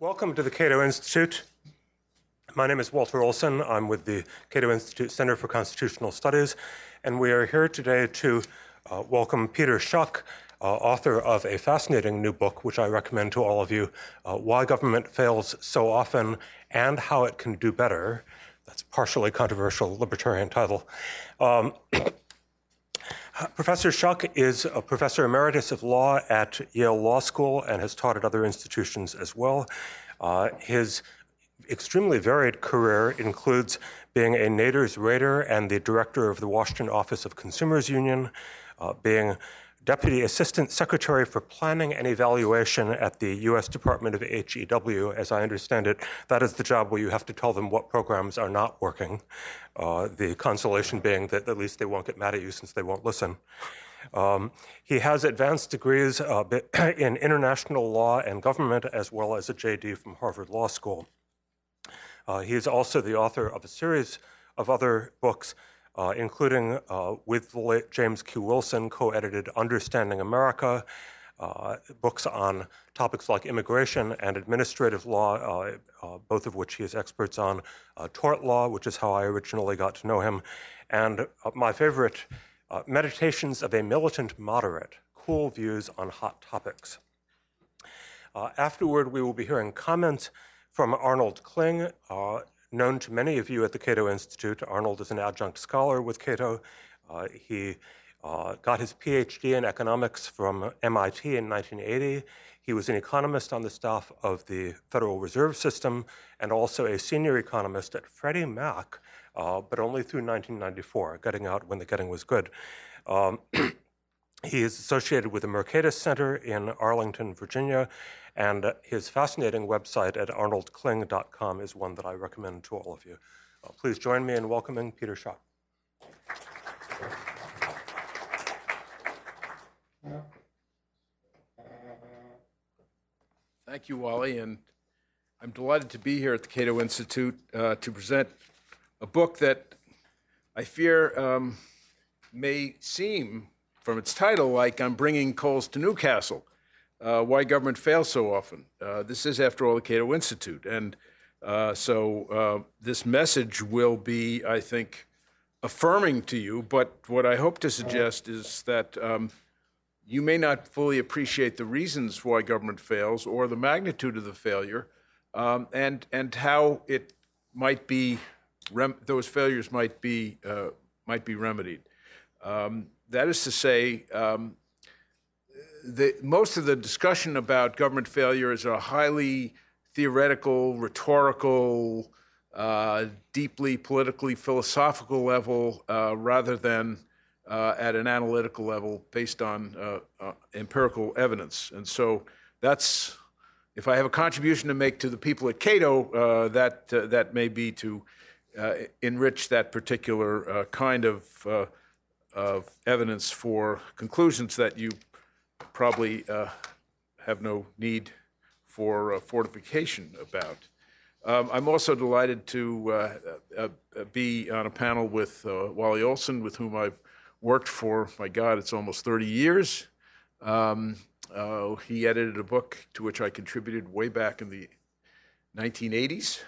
Welcome to the Cato Institute. My name is Walter Olson. I'm with the Cato Institute Center for Constitutional Studies, and we are here today to uh, welcome Peter Schuck, uh, author of a fascinating new book, which I recommend to all of you uh, Why Government Fails So Often and How It Can Do Better. That's partially controversial libertarian title. Um, Professor Schuck is a professor emeritus of law at Yale Law School and has taught at other institutions as well. Uh, his extremely varied career includes being a Nader's Raider and the director of the Washington Office of Consumers Union, uh, being Deputy Assistant Secretary for Planning and Evaluation at the U.S. Department of HEW. As I understand it, that is the job where you have to tell them what programs are not working. Uh, the consolation being that at least they won't get mad at you since they won't listen. Um, he has advanced degrees uh, in international law and government, as well as a JD from Harvard Law School. Uh, he is also the author of a series of other books uh, including uh, with the late James Q. Wilson, co edited Understanding America, uh, books on topics like immigration and administrative law, uh, uh, both of which he is experts on, uh, tort law, which is how I originally got to know him, and my favorite, Meditations of a Militant Moderate Cool Views on Hot Topics. afterward, we will be hearing comments from Arnold Kling, known to many of you at the Cato Institute. Arnold is an adjunct scholar with Cato. Uh, he uh, got his PhD in economics from MIT in 1980. He was an economist on the staff of the Federal Reserve System and also a senior economist at Freddie Mac, uh, but only through 1994, getting out when the getting was good. Um, he is associated with the Mercatus Center in Arlington, Virginia, and his fascinating website at arnoldkling.com is one that I recommend to all of you. Uh, please join me in welcoming Peter Schuck. Thank you, Wally, and I'm delighted to be here at the Cato Institute uh, to present a book that I fear um, may seem, from its title, like I'm bringing coals to Newcastle uh, why government fails so often. Uh, this is, after all, the Cato Institute. And uh, so uh, this message will be, I think, affirming to you. But what I hope to suggest is that um, you may not fully appreciate the reasons why government fails or the magnitude of the failure um, and, and how it might be, rem- those failures might be, uh, might be remedied. Um, that is to say, um, the, most of the discussion about government failure is a highly theoretical, rhetorical, uh, deeply politically philosophical level uh, rather than uh, at an analytical level based on uh, uh, empirical evidence. And so that's, if I have a contribution to make to the people at Cato, uh, that, that may be to enrich that particular kind of, of evidence for conclusions that you probably uh, have no need for uh, fortification about. Um, I'm also delighted to uh, uh, uh be on a panel with uh, Wally Olson, with whom I've worked for, my God, it's almost 30 years. Um, he edited a book to which I contributed way back in the 1980s.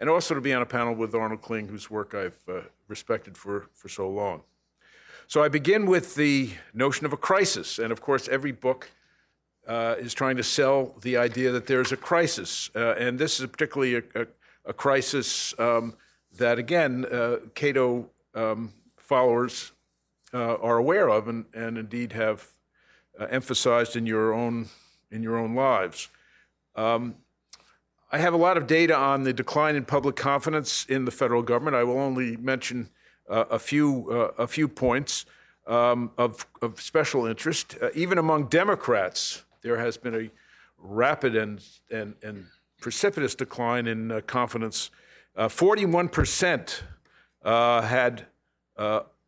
and also to be on a panel with Arnold Kling, whose work I've respected for, for so long. So I begin with the notion of a crisis. And of course, every book uh, is trying to sell the idea that there's a crisis. Uh, and this is particularly a, a, a crisis um, that, again, uh, Cato um, followers uh, are aware of and, and indeed have uh, emphasized in your own, in your own lives. Um, I have a lot of data on the decline in public confidence in the federal government. I will only mention a few uh, a few points um, of, of special interest. Uh, even among Democrats, there has been a rapid and and, and precipitous decline in confidence. Forty-one percent had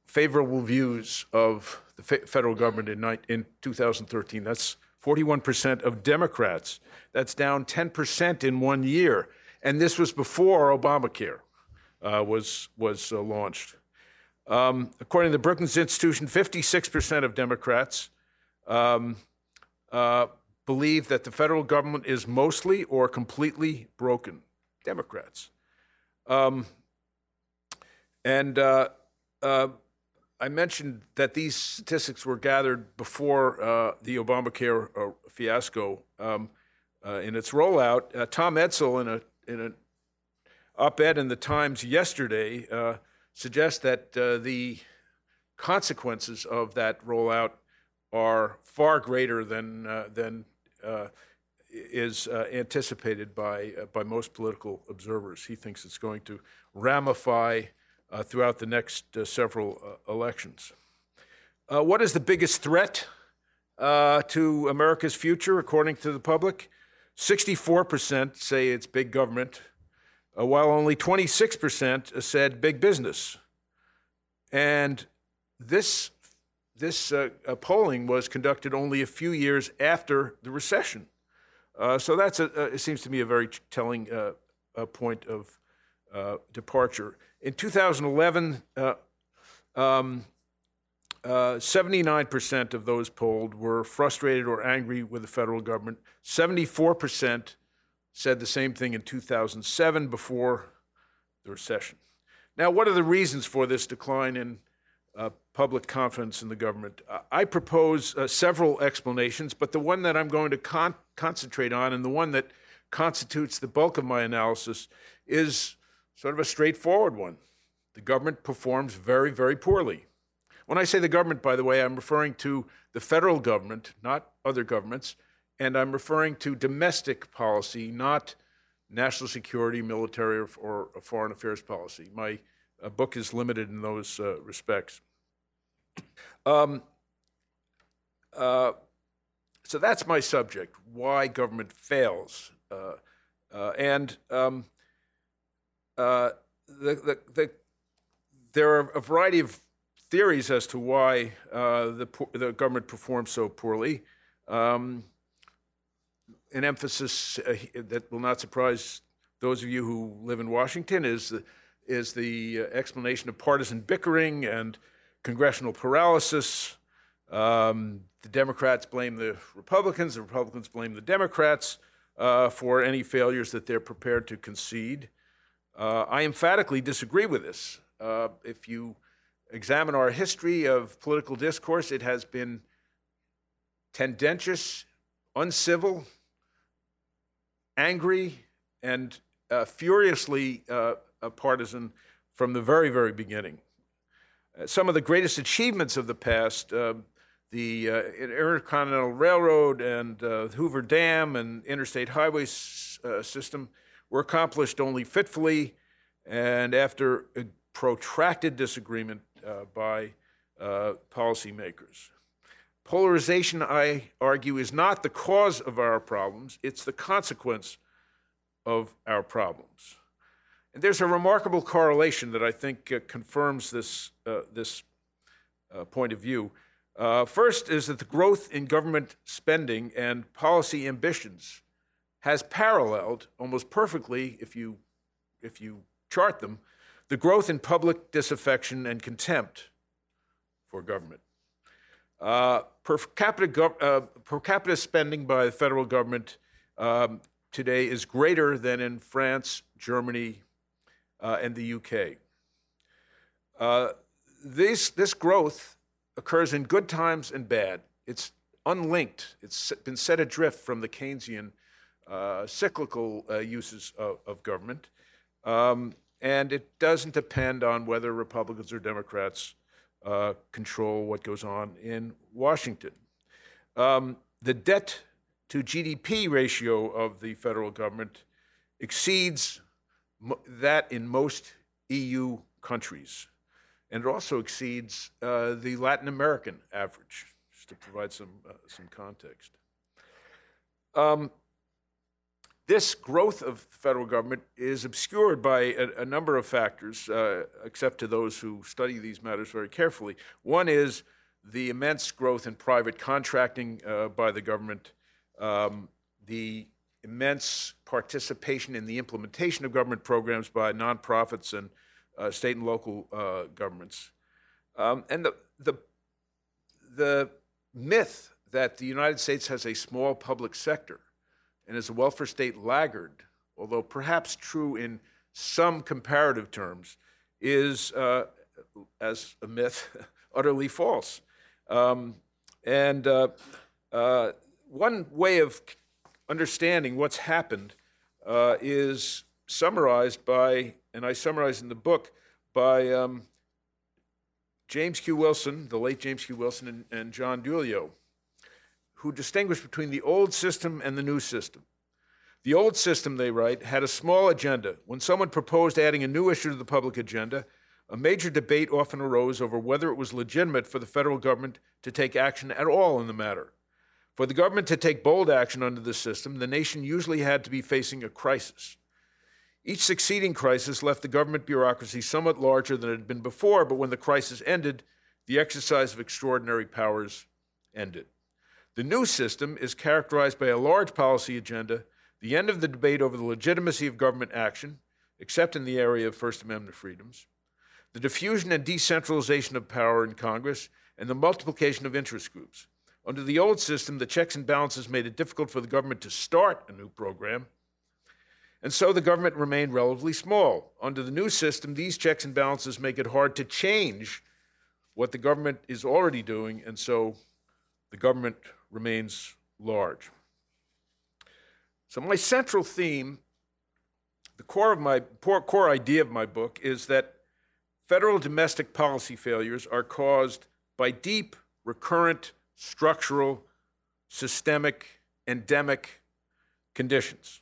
favorable views of the federal government in, in 2013. That's 41% of Democrats. That's down 10% in one year. And this was before Obamacare uh, was, was uh, launched. Um, according to the Brookings Institution, 56% of Democrats um, uh, believe that the federal government is mostly or completely broken. Democrats. Um, and uh, uh, I mentioned that these statistics were gathered before uh, the Obamacare uh, fiasco. Um, uh, in its rollout, uh, Tom Edsall, in a in an op-ed in the Times yesterday, suggests that the consequences of that rollout are far greater than than is uh, anticipated by, uh, by most political observers. He thinks it's going to ramify uh, throughout the next uh, several uh, elections. Uh, what is the biggest threat to America's future, according to the public? 64% say it's big government, while only 26% said big business. And this, this polling was conducted only a few years after the recession. Uh, so that's a, uh, it seems to me a very telling uh, point of uh, departure. In 2011, uh, um, 79% of those polled were frustrated or angry with the federal government. 74% said the same thing in 2007 before the recession. Now, what are the reasons for this decline in uh, public confidence in the government. I propose uh, several explanations, but the one that I'm going to con- concentrate on and the one that constitutes the bulk of my analysis is sort of a straightforward one. The government performs very, very poorly. When I say the government, by the way, I'm referring to the federal government, not other governments, and I'm referring to domestic policy, not national security, military, or, or foreign affairs policy. My uh, book is limited in those uh, respects. Um, uh, so that's my subject why government fails. Uh, uh, and um, uh, the, the, the, there are a variety of theories as to why the, the government performs so poorly. Um, an emphasis that will not surprise those of you who live in Washington is the, is the explanation of partisan bickering and congressional paralysis. Um, the Democrats blame the Republicans, the Republicans blame the Democrats uh, for any failures that they're prepared to concede. Uh, I emphatically disagree with this. Uh, if you examine our history of political discourse, it has been tendentious, uncivil, angry, and uh, furiously uh, partisan from the very, very beginning. Uh, some of the greatest achievements of the past, uh, the uh, Intercontinental Railroad and Hoover Dam and interstate highway s- system, were accomplished only fitfully and after protracted disagreement by policymakers. Polarization, I argue, is not the cause of our problems, it's the consequence of our problems. And there's a remarkable correlation that I think uh, confirms this, uh, this uh, point of view. Uh, first is that the growth in government spending and policy ambitions has paralleled almost perfectly, if you, if you chart them, the growth in public disaffection and contempt for government. Uh, per, capita gov- uh, per capita spending by the federal government um, today is greater than in France, Germany, uh, and the UK. Uh, this, this growth occurs in good times and bad. It's unlinked, it's been set adrift from the Keynesian uh, cyclical uses of, of government. Um, and it doesn't depend on whether Republicans or Democrats uh, control what goes on in Washington. Um, the debt to GDP ratio of the federal government exceeds that in most EU countries. And it also exceeds uh, the Latin American average, just to provide some, uh, some context. Um, this growth of federal government is obscured by a, a number of factors, uh, except to those who study these matters very carefully. One is the immense growth in private contracting uh, by the government, um, the immense participation in the implementation of government programs by nonprofits and uh, state and local uh, governments. Um, and the, the, the myth that the United States has a small public sector and is a welfare state laggard, although perhaps true in some comparative terms, is, uh, as a myth, utterly false. Um, and uh, uh, one way of understanding what's happened uh, is summarized by, and I summarize in the book, by um, James Q. Wilson, the late James Q. Wilson, and, and John DiIulio, who distinguish between the old system and the new system. The old system, they write, had a small agenda. When someone proposed adding a new issue to the public agenda, a major debate often arose over whether it was legitimate for the federal government to take action at all in the matter. For the government to take bold action under this system, the nation usually had to be facing a crisis. Each succeeding crisis left the government bureaucracy somewhat larger than it had been before, but when the crisis ended, the exercise of extraordinary powers ended. The new system is characterized by a large policy agenda, the end of the debate over the legitimacy of government action, except in the area of First Amendment freedoms, the diffusion and decentralization of power in Congress, and the multiplication of interest groups. Under the old system, the checks and balances made it difficult for the government to start a new program and so the government remained relatively small. Under the new system, these checks and balances make it hard to change what the government is already doing, and so the government remains large. So, my central theme, the core of my core idea of my book, is that federal domestic policy failures are caused by deep, recurrent, structural, systemic, endemic conditions.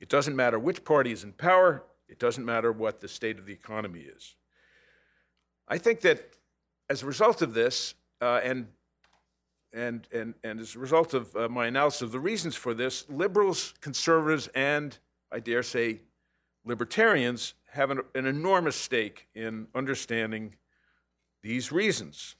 It doesn't matter which party is in power, it doesn't matter what the state of the economy is. I think that as a result of this, uh, and and, and, and as a result of uh, my analysis of the reasons for this, liberals, conservatives, and I dare say libertarians have an, an enormous stake in understanding these reasons.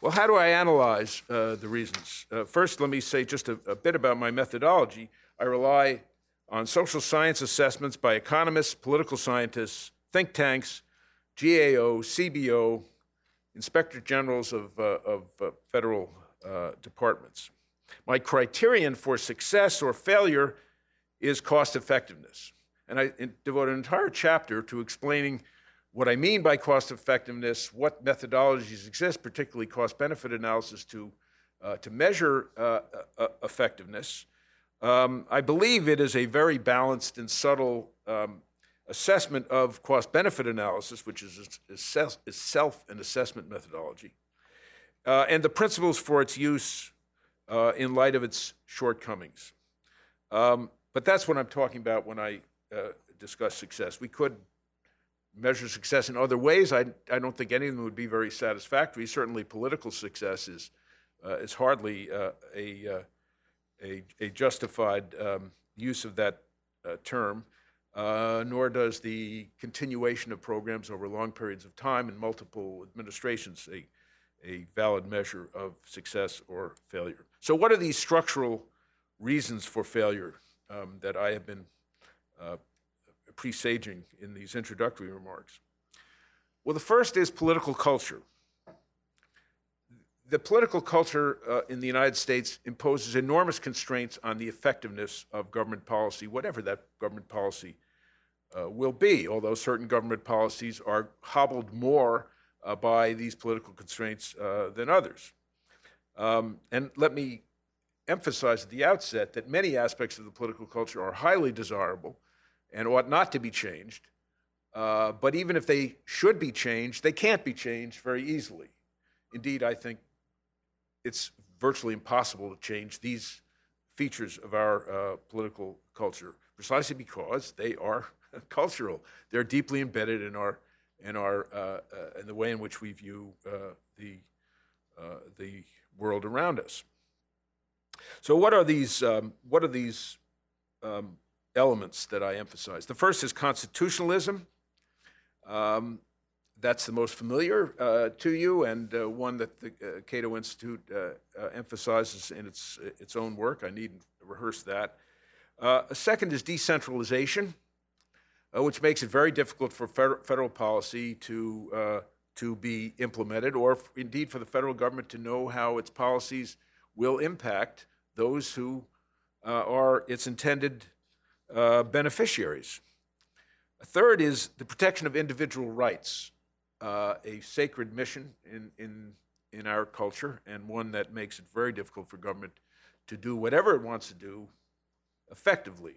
Well, how do I analyze uh, the reasons? Uh, first, let me say just a, a, bit about my methodology. I rely on social science assessments by economists, political scientists, think tanks, GAO, CBO, inspector generals of, uh, of uh, federal uh, departments. My criterion for success or failure is cost effectiveness. And I devote an entire chapter to explaining what I mean by cost effectiveness, what methodologies exist, particularly cost benefit analysis, to, uh, to measure uh, uh, effectiveness, um, I believe it is a very balanced and subtle um, assessment of cost benefit analysis, which is itself an assessment methodology, uh, and the principles for its use uh, in light of its shortcomings. Um, but that's what I'm talking about when I uh, discuss success. We could measure success in other ways. I, I don't think any of them would be very satisfactory. Certainly, political success is, uh, is hardly uh, a uh, a, a justified um, use of that term, uh, nor does the continuation of programs over long periods of time in multiple administrations a, a valid measure of success or failure. So, what are these structural reasons for failure um, that I have been uh, presaging in these introductory remarks? Well, the first is political culture the political culture uh, in the United States imposes enormous constraints on the effectiveness of government policy, whatever that government policy uh, will be, although certain government policies are hobbled more uh, by these political constraints uh, than others. Um, and let me emphasize at the outset that many aspects of the political culture are highly desirable and ought not to be changed. Uh, but even if they should be changed, they can't be changed very easily. Indeed, I think it's virtually impossible to change these features of our uh, political culture precisely because they are cultural. They're deeply embedded in our in our uh, uh, in the way in which we view uh, the uh, the world around us. So, what are these? Um, what are these um, elements that I emphasize? The first is constitutionalism. Um, that's the most familiar uh, to you and uh, one that the uh, Cato Institute uh, uh, emphasizes in its, its own work. I needn't rehearse that. A second is decentralization, which makes it very difficult for federal, policy to to be implemented, or indeed for the federal government to know how its policies will impact those who are its intended beneficiaries. A third is the protection of individual rights, uh, a sacred mission in, in, in our culture, and one that makes it very difficult for government to do whatever it wants to do effectively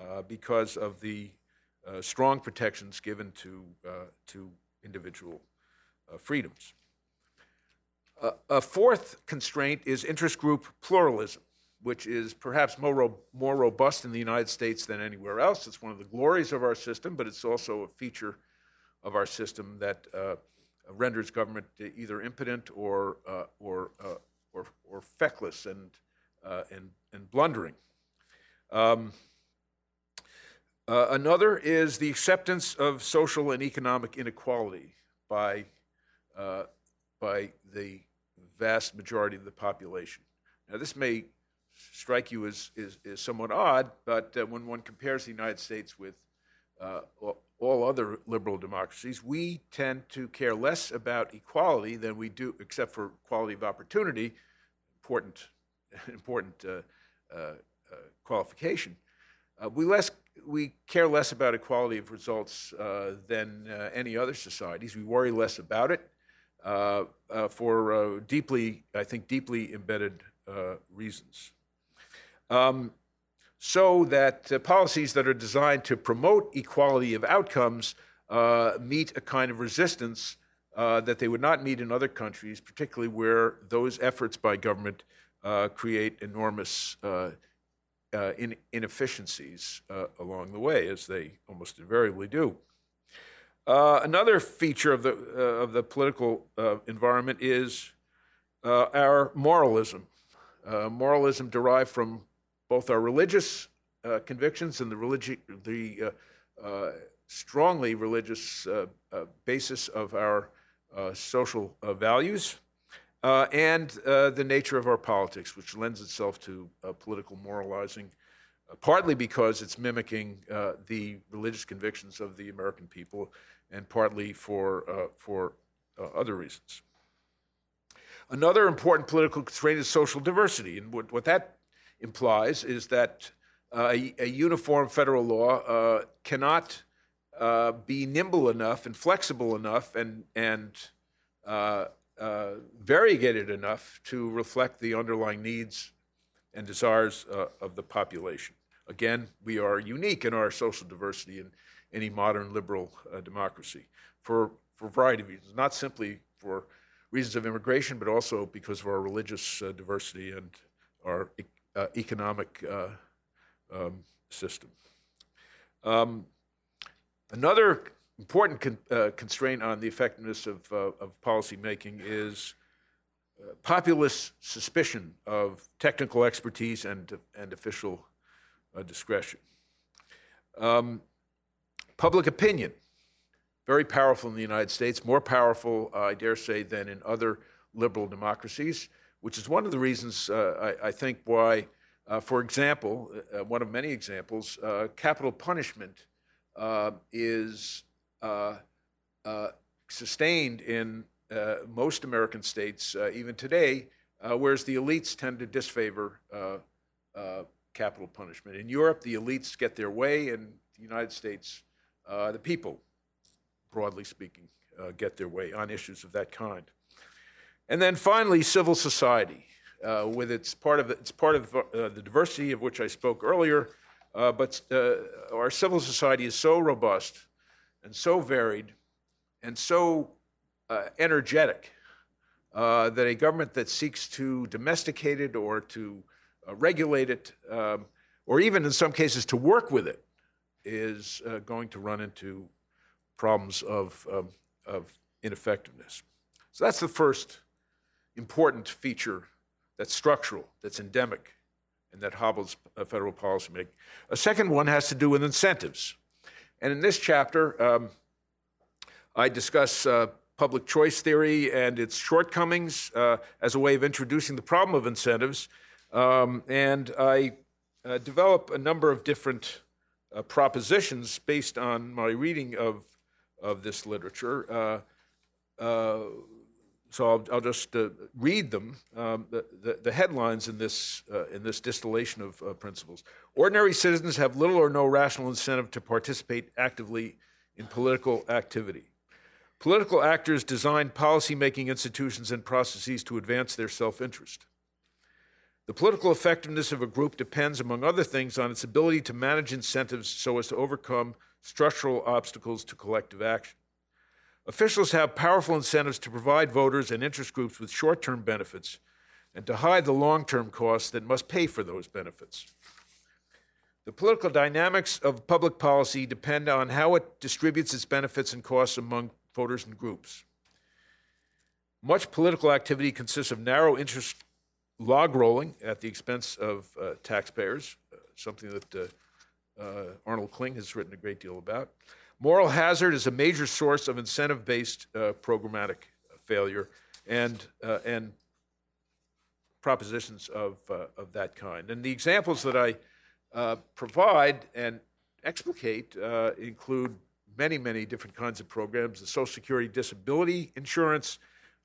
uh, because of the uh, strong protections given to, uh, to individual uh, freedoms. A fourth constraint is interest group pluralism, which is perhaps more, ro- more robust in the United States than anywhere else. It's one of the glories of our system, but it's also a feature of our system that uh, renders government either impotent or, uh, or, uh, or, or feckless and, uh, and, and blundering. Um, uh, another is the acceptance of social and economic inequality by, by the vast majority of the population. Now, this may strike you as, as somewhat odd, but uh, when one compares the United States with uh, all- other liberal democracies, we tend to care less about equality than we do, except for equality of opportunity, important, important uh, uh, uh, qualification. Uh, we less we care less about equality of results uh, than uh, any other societies. We worry less about it for deeply, I think, deeply embedded reasons. Um, so that uh, policies that are designed to promote equality of outcomes uh, meet a kind of resistance uh, that they would not meet in other countries, particularly where those efforts by government uh, create enormous uh, uh, in, inefficiencies along the way, as they almost invariably do. Another feature of the, of the political environment is our moralism. Moralism derived from both our religious uh, convictions and the, religi- the uh, uh, strongly religious uh, basis of our social values, and the nature of our politics, which lends itself to political moralizing, partly because it's mimicking uh, the religious convictions of the American people, and partly for, uh, for uh, other reasons. Another important political constraint is social diversity. And what, what that implies is that uh, a, a uniform federal law uh, cannot uh, be nimble enough and flexible enough and, and uh, uh, variegated enough to reflect the underlying needs and desires uh, of the population. Again, we are unique in our social diversity in any modern liberal democracy for, for a variety of reasons, not simply for reasons of immigration, but also because of our religious diversity and our uh, economic uh, um, system. Um, another important con- uh, constraint on the effectiveness of, uh, of policymaking is uh, populist suspicion of technical expertise and, and official uh, discretion. Um, public opinion, very powerful in the United States, more powerful, I dare say, than in other liberal democracies, which is one of the reasons uh, I, I think why, uh, for example, uh, one of many examples, capital punishment uh, is sustained in most American states, even today, whereas the elites tend to disfavor capital punishment. In Europe, the elites get their way. In the United States, uh, the people, broadly speaking, uh, get their way on issues of that kind. And then finally, civil society, uh, with its part of it's part of uh, the diversity of which I spoke earlier. Uh, but uh, our civil society is so robust and so varied and so uh, energetic uh, that a government that seeks to domesticate it or to regulate it, um, or even in some cases to work with it, is going to run into problems of, um, of ineffectiveness. So that's the first important feature that's structural, that's endemic, and that hobbles uh, federal policymaking. A second one has to do with incentives. And in this chapter, um, I discuss uh, public choice theory and its shortcomings uh, as a way of introducing the problem of incentives. Um, and I uh, develop a number of different uh, propositions based on my reading of, of this literature. So I'll, I'll just uh, read them, um, the, the, the headlines in this, uh, in this distillation of uh, principles. Ordinary citizens have little or no rational incentive to participate actively in political activity. Political actors design policymaking institutions and processes to advance their self interest. The political effectiveness of a group depends, among other things, on its ability to manage incentives so as to overcome structural obstacles to collective action. Officials have powerful incentives to provide voters and interest groups with short term benefits and to hide the long term costs that must pay for those benefits. The political dynamics of public policy depend on how it distributes its benefits and costs among voters and groups. Much political activity consists of narrow interest log rolling at the expense of uh, taxpayers, uh, something that uh, uh, Arnold Kling has written a great deal about. Moral hazard is a major source of incentive based uh, programmatic failure and, uh, and propositions of, of that kind. And the examples that I provide and explicate include many, many different kinds of programs the Social Security Disability Insurance,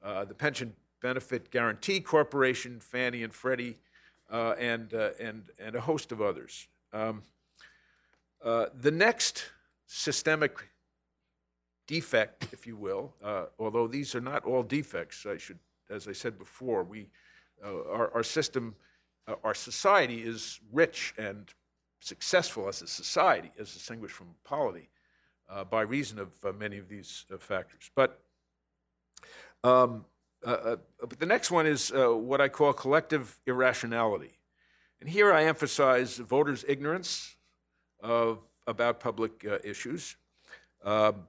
uh, the Pension Benefit Guaranty Corporation, Fannie and Freddie, uh, and, uh, and, and a host of others. Um, uh, the next systemic defect, if you will, uh, although these are not all defects, I should, as I said before, we, uh, our, our system, our society is rich and successful as a society, as distinguished from polity uh, by reason of uh, many of these uh, factors. But, um, uh, uh, but the next one is what I call collective irrationality. And here I emphasize voters' ignorance of, about public issues. Um,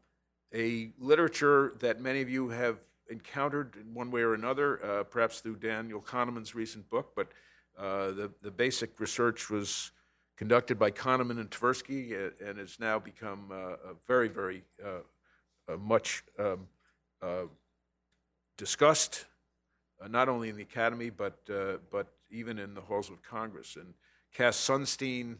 a literature that many of you have encountered in one way or another, perhaps through Daniel Kahneman's recent book, but the, the basic research was conducted by Kahneman and Tversky, uh, and has now become uh, very, very uh, much um, discussed, not only in the academy but but even in the halls of Congress. And Cass Sunstein,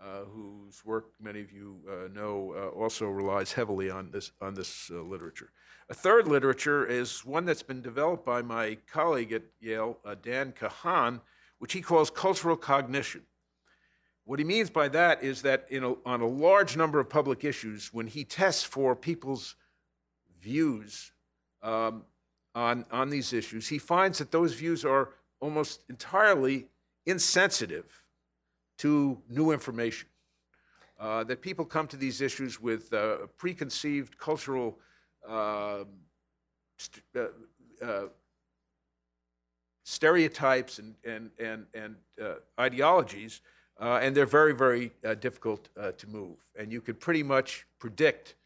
Uh, whose work many of you uh, know, uh, also relies heavily on this on this literature. A third literature is one that's been developed by my colleague at Yale, Dan Kahan, which he calls cultural cognition. What he means by that is that a, on a large number of public issues, when he tests for people's views um, on, on these issues, he finds that those views are almost entirely insensitive to new information. Uh, that people come to these issues with uh, preconceived cultural uh, st- uh, uh, stereotypes and, and, and, and uh, ideologies and they're very, very difficult to move. And you could pretty much predict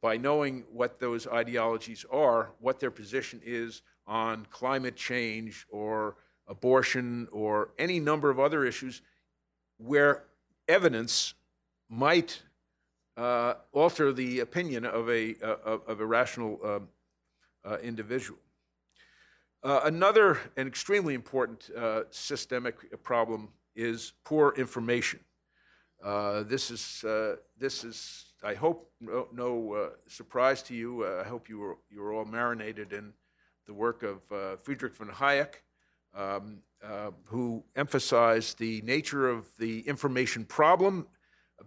by knowing what those ideologies are, what their position is on climate change or abortion or any number of other issues where evidence might uh, alter the opinion of a, uh, of a rational um, uh, individual. another and extremely important systemic problem is poor information. Uh, this is uh, this is I hope no, no uh, surprise to you. Uh, I hope you were you were all marinated in the work of uh, Friedrich von Hayek, um, uh, who emphasized the nature of the information problem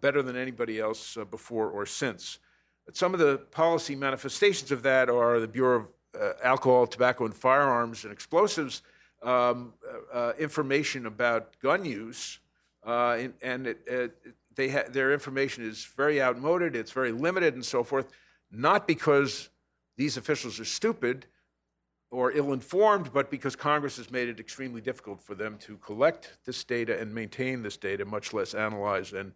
better than anybody else before or since. But some of the policy manifestations of that are the Bureau of Alcohol, Tobacco, and Firearms and Explosives um, uh, information about gun use, uh, and, and it, it, they ha- their information is very outmoded, it's very limited, and so forth. Not because these officials are stupid or ill-informed, but because Congress has made it extremely difficult for them to collect this data and maintain this data, much less analyze and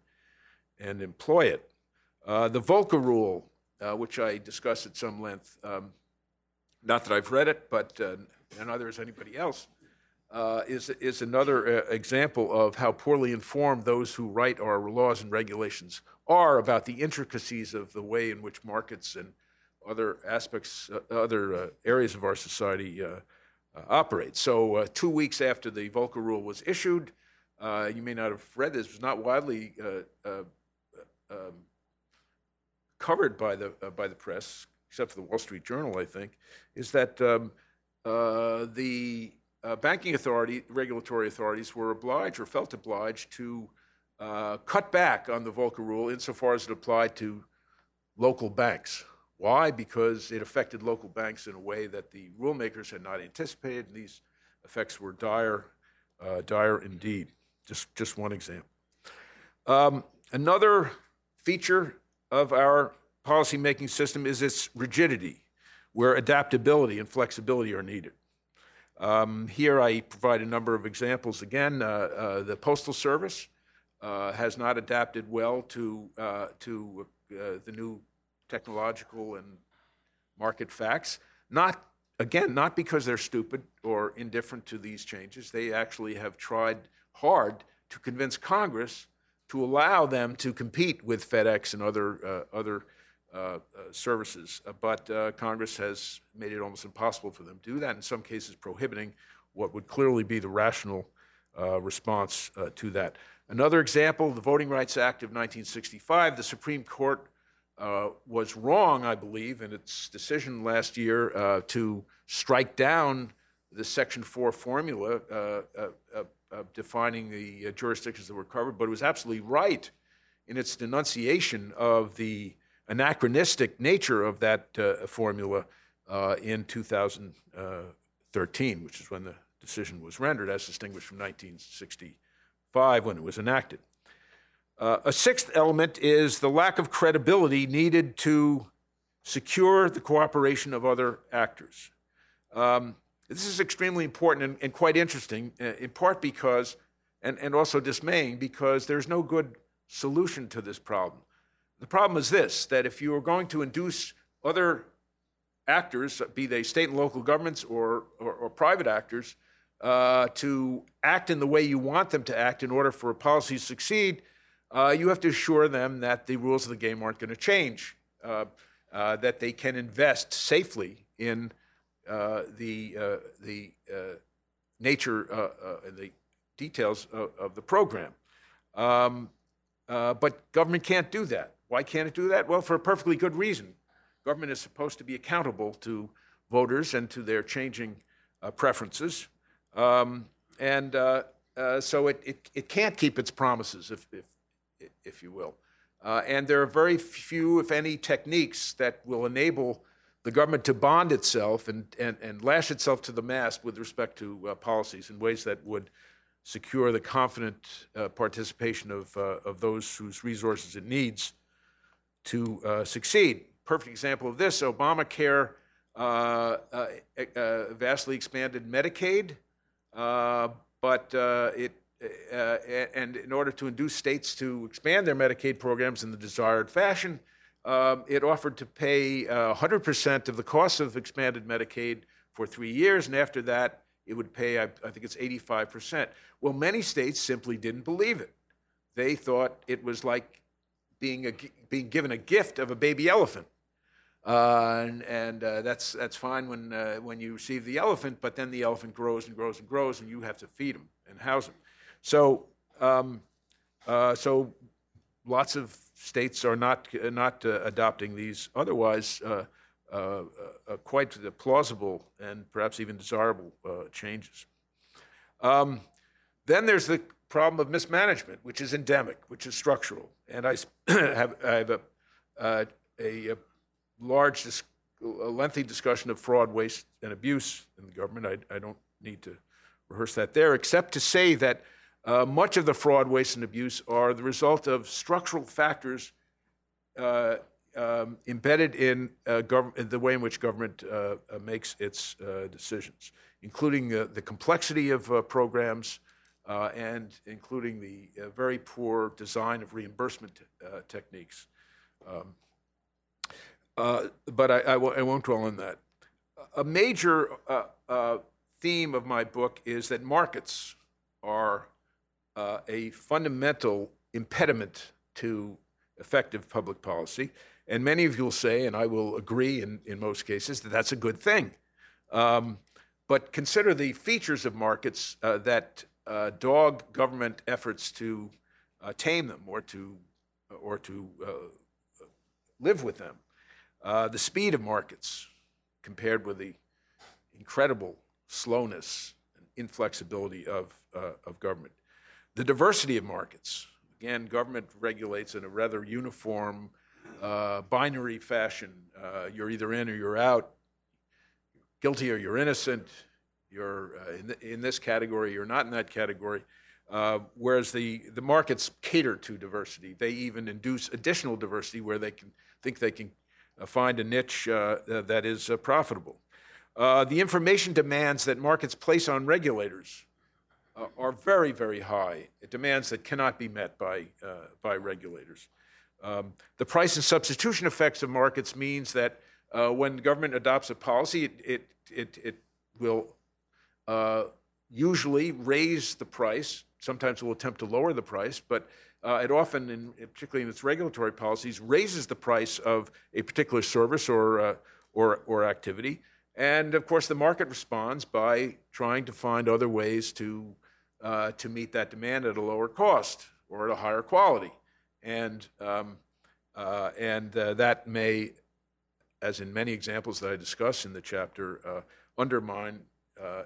and employ it. Uh, the Volcker rule, uh, which I discuss at some length, um, not that I've read it, but uh, neither has anybody else uh, is, is another uh, example of how poorly informed those who write our laws and regulations are about the intricacies of the way in which markets and other aspects, uh, other uh, areas of our society uh, uh, operate. So, two weeks after the Volcker Rule was issued, you may not have read this, it was not widely um, covered by the, by the press. except for the Wall Street Journal, I think, is that um, uh, the uh, banking authority, regulatory authorities were obliged or felt obliged to uh, cut back on the Volcker rule insofar as it applied to local banks. Why? Because it affected local banks in a way that the rulemakers had not anticipated, and these effects were dire, uh, dire indeed. Just, just one example. Um, another feature of our policymaking system is its rigidity, where adaptability and flexibility are needed. Um, here I provide a number of examples. Again, uh, uh, the Postal Service uh, has not adapted well to, uh, to uh, the new technological and market facts. Not, again, not because they're stupid or indifferent to these changes. They actually have tried hard to convince Congress to allow them to compete with FedEx and other, uh, other uh, uh, services. Uh, but uh, Congress has made it almost impossible for them to do that, in some cases prohibiting what would clearly be the rational uh, response to that. Another example, the Voting Rights Act of 1965, the Supreme Court uh, was wrong, I believe, in its decision last year uh, to strike down the Section 4 formula uh, defining the jurisdictions that were covered, but it was absolutely right in its denunciation of the anachronistic nature of that formula in 2013, which is when the decision was rendered, as distinguished from 1965 when it was enacted. Uh, a sixth element is the lack of credibility needed to secure the cooperation of other actors. Um, this is extremely important and, and quite interesting, uh, in part because, and, and also dismaying, because there's no good solution to this problem. The problem is this that if you are going to induce other actors, be they state and local governments or, or, or private actors, uh, to act in the way you want them to act in order for a policy to succeed, uh, you have to assure them that the rules of the game aren't going to change, uh, uh, that they can invest safely in uh, the, uh, the uh, nature and the details of, of the program. Um, but government can't do that. Why can't it do that? Well, for a perfectly good reason. Government is supposed to be accountable to voters and to their changing preferences. Um, and so it, it, it can't keep its promises if, if if you will. Uh, and there are very few, if any, techniques that will enable the government to bond itself and, and, and lash itself to the mast with respect to uh, policies in ways that would secure the confident uh, participation of, uh, of those whose resources it needs to uh, succeed. Perfect example of this Obamacare uh, vastly expanded Medicaid, but it uh, and in order to induce states to expand their Medicaid programs in the desired fashion, um, it offered to pay uh, 100% of the cost of expanded Medicaid for three years, and after that, it would pay, I, I think it's 85%. Well, many states simply didn't believe it. They thought it was like being, a, being given a gift of a baby elephant. Uh, and, and uh, that's that's fine when uh, when you receive the elephant, but then the elephant grows and grows and grows, and you have to feed him and house him. So, um, uh, so lots of states are not not uh, adopting these otherwise uh, uh, uh quite plausible and perhaps even desirable uh, changes. Um, then there's the problem of mismanagement, which is endemic, which is structural, and I have, I have a, a, a large, a lengthy discussion of fraud, waste, and abuse in the government. I, I don't need to rehearse that there, except to say that uh, much of the fraud, waste, and abuse are the result of structural factors uh, um, embedded in uh, the way in which government uh, uh, makes its uh, decisions, including the complexity of programs and including the very poor design of reimbursement techniques. Um, but I, I, w- I won't dwell on that. A major theme of my book is that markets are uh, a fundamental impediment to effective public policy. And many of you will say, and I will agree in, in most cases, that that's a good thing. Um, but consider the features of markets uh, that uh, dog government efforts to uh, tame them or to, or to uh, live with them. Uh, the speed of markets compared with the incredible slowness and inflexibility of, of government. The diversity of markets. Again, government regulates in a rather uniform, uh, binary fashion. Uh, you're either in or you're out, guilty or you're innocent, you're uh, in, th- in this category, you're not in that category. Uh, whereas the, the markets cater to diversity. They even induce additional diversity where they can think they can uh, find a niche uh, that is profitable. The information demands that markets place on regulators uh, are very, very high. Demands that cannot be met by, by regulators. Um, the price and substitution effects of markets means that when government adopts a policy, it, it, it, it will usually raise the price sometimes it will attempt to lower the price, but uh, it often, in, particularly in its regulatory policies, raises the price of a particular service or, uh, or, or activity. And of course, the market responds by trying to find other ways to, uh, to meet that demand at a lower cost or at a higher quality. And, um, uh, and uh, that may, as in many examples that I discuss in the chapter, uh, undermine,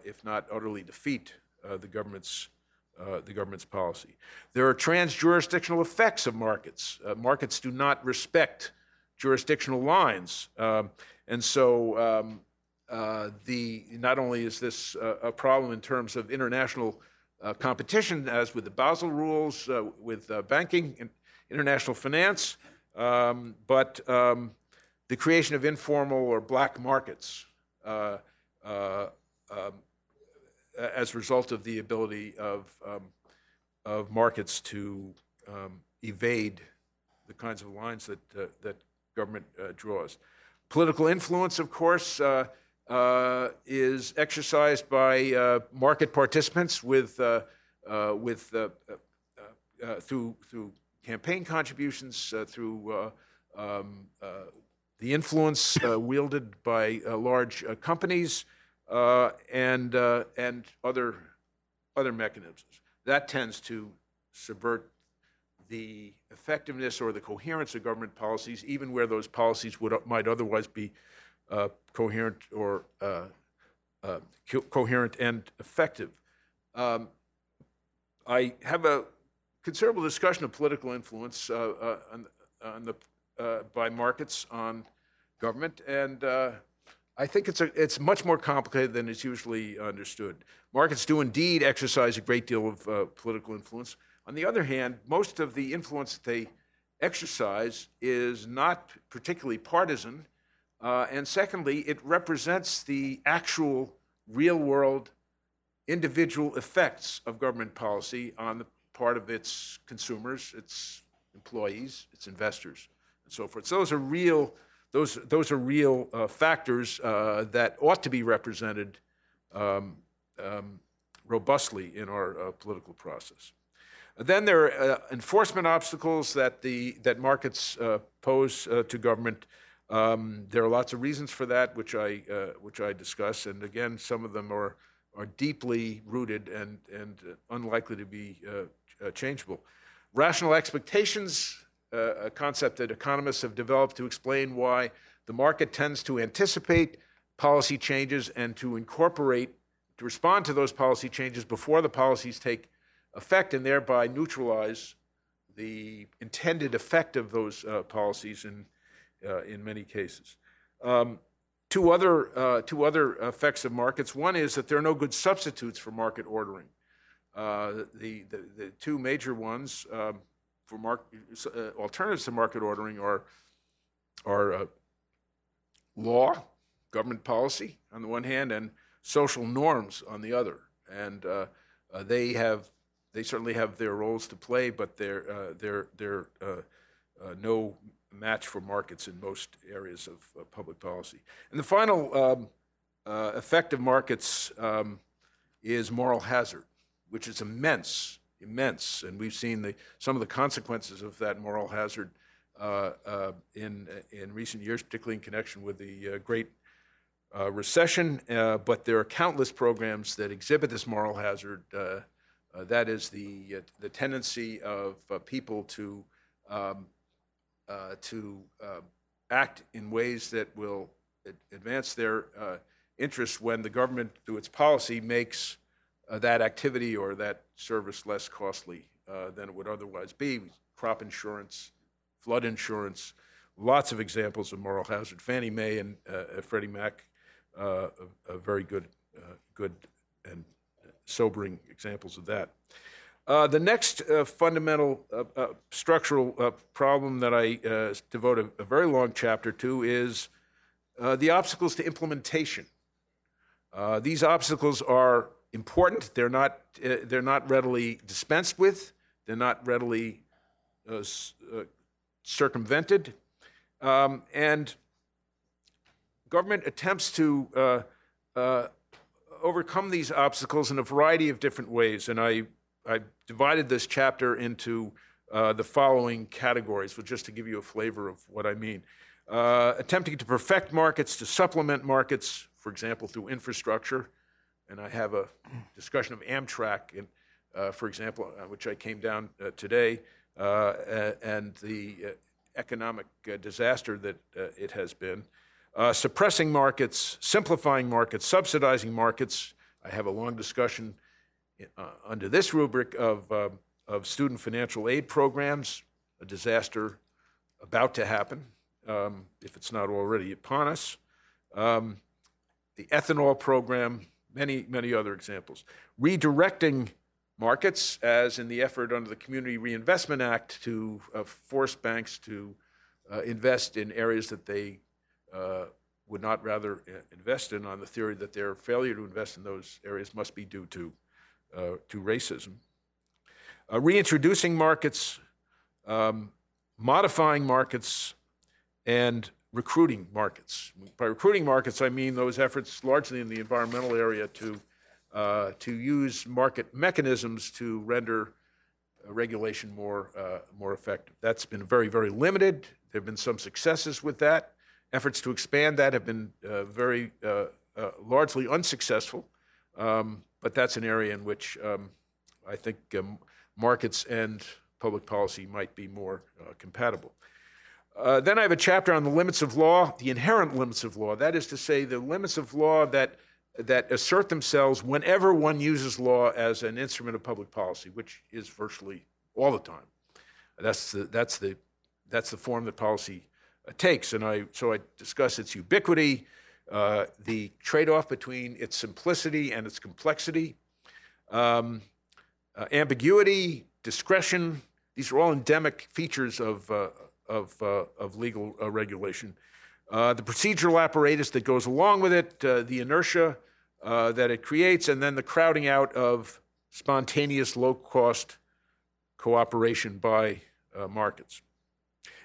if not utterly defeat, the government's uh, the government's policy. There are trans-jurisdictional effects of markets. Uh, markets do not respect jurisdictional lines, um, and so um, uh, the not only is this a problem in terms of international uh, competition, as with the Basel rules, uh, with banking and international finance, um, but um, the creation of informal or black markets. Um, as a result of the ability of, um, of markets to um, evade the kinds of lines that, uh, that government uh, draws. Political influence, of course, uh, uh is exercised by uh, market participants with, uh, with, through, through campaign contributions, through um, the influence wielded by large companies, uh, and, uh, and other, other mechanisms. That tends to subvert the effectiveness or the coherence of government policies, even where those policies would, might otherwise be uh, coherent or uh, uh, co- coherent and effective. Um, I have a considerable discussion of political influence uh, on, on the, by markets on government, and I think it's, a, it's much more complicated than is usually understood. Markets do indeed exercise a great deal of uh, political influence. On the other hand, most of the influence that they exercise is not particularly partisan. Uh, and secondly, it represents the actual real world individual effects of government policy on the part of its consumers, its employees, its investors, and so forth. So those are real those, those are real uh, factors uh, that ought to be represented um, um, robustly in our uh, political process. Then there are uh, enforcement obstacles that, the, that markets uh, pose to government. Um, there are lots of reasons for that, which I, which I discuss, and again, some of them are, are deeply rooted and, and unlikely to be changeable. Rational expectations a concept that economists have developed to explain why the market tends to anticipate policy changes and to incorporate, to respond to those policy changes before the policies take effect and thereby neutralize the intended effect of those uh, policies in, uh, in many cases. Um, two, other, uh, two other effects of markets one is that there are no good substitutes for market ordering. Uh, the, the, the, two major ones um, for uh, alternatives to market ordering are, are uh, law, government policy on the one hand, and social norms on the other. And uh, uh they have, they certainly have their roles to play, but they're, uh, they're, they're uh, no match for markets in most areas of public policy. And the final um, effect of markets um, is moral hazard, which is immense immense, and we've seen the, some of the consequences of that moral hazard uh, uh, in, in recent years, particularly in connection with the uh, Great uh, Recession. Uh, but there are countless programs that exhibit this moral hazard. Uh, that is the, the tendency of people to, um, to act in ways that will ad- advance their uh, interests when the government, through its policy, makes uh, that activity or that service less costly uh, than it would otherwise be. Crop insurance, flood insurance, lots of examples of moral hazard. Fannie Mae and uh, Freddie Mac, uh, a, a very good, uh, good and sobering examples of that. Uh, the next uh, fundamental uh, uh, structural uh, problem that I uh, devote a, a very long chapter to is the obstacles to implementation. These obstacles are important. They're not, they're not readily dispensed with. They're not readily circumvented. Um, and government attempts to overcome these obstacles in a variety of different ways. And I, I divided this chapter into uh, the following categories, well, just to give you a flavor of what I mean. Uh, attempting to perfect markets, to supplement markets, for example, through infrastructure. And I have a discussion of Amtrak, and, uh, for example, uh, which I came down uh, today, uh, and the economic disaster that it has been. Suppressing markets, simplifying markets, subsidizing markets. I have a long discussion uh, under this rubric of, um, of student financial aid programs, a disaster about to happen, um, if it's not already upon us. Um, the ethanol program, many, many other examples. Redirecting markets, as in the effort under the Community Reinvestment Act to uh, force banks to uh, invest in areas that they uh, would not rather uh, invest in on the theory that their failure to invest in those areas must be due to, uh, to racism. Uh, reintroducing markets, um, modifying markets, and recruiting markets. By recruiting markets, I mean those efforts largely in the environmental area to, uh, to use market mechanisms to render uh, regulation more, uh, more effective. That's been very, very limited. There have been some successes with that. Efforts to expand that have been uh, very uh, uh, largely unsuccessful, um, but that's an area in which um, I think um, markets and public policy might be more uh, compatible. Uh, then I have a chapter on the limits of law, the inherent limits of law. That is to say, the limits of law that that assert themselves whenever one uses law as an instrument of public policy, which is virtually all the time. That's the that's the that's the form that policy uh, takes, and I so I discuss its ubiquity, uh, the trade-off between its simplicity and its complexity, um, uh, ambiguity, discretion. These are all endemic features of uh, of, uh, of legal uh, regulation. The procedural apparatus that goes along with it, the inertia that it creates, and then the crowding out of spontaneous, low cost cooperation by markets.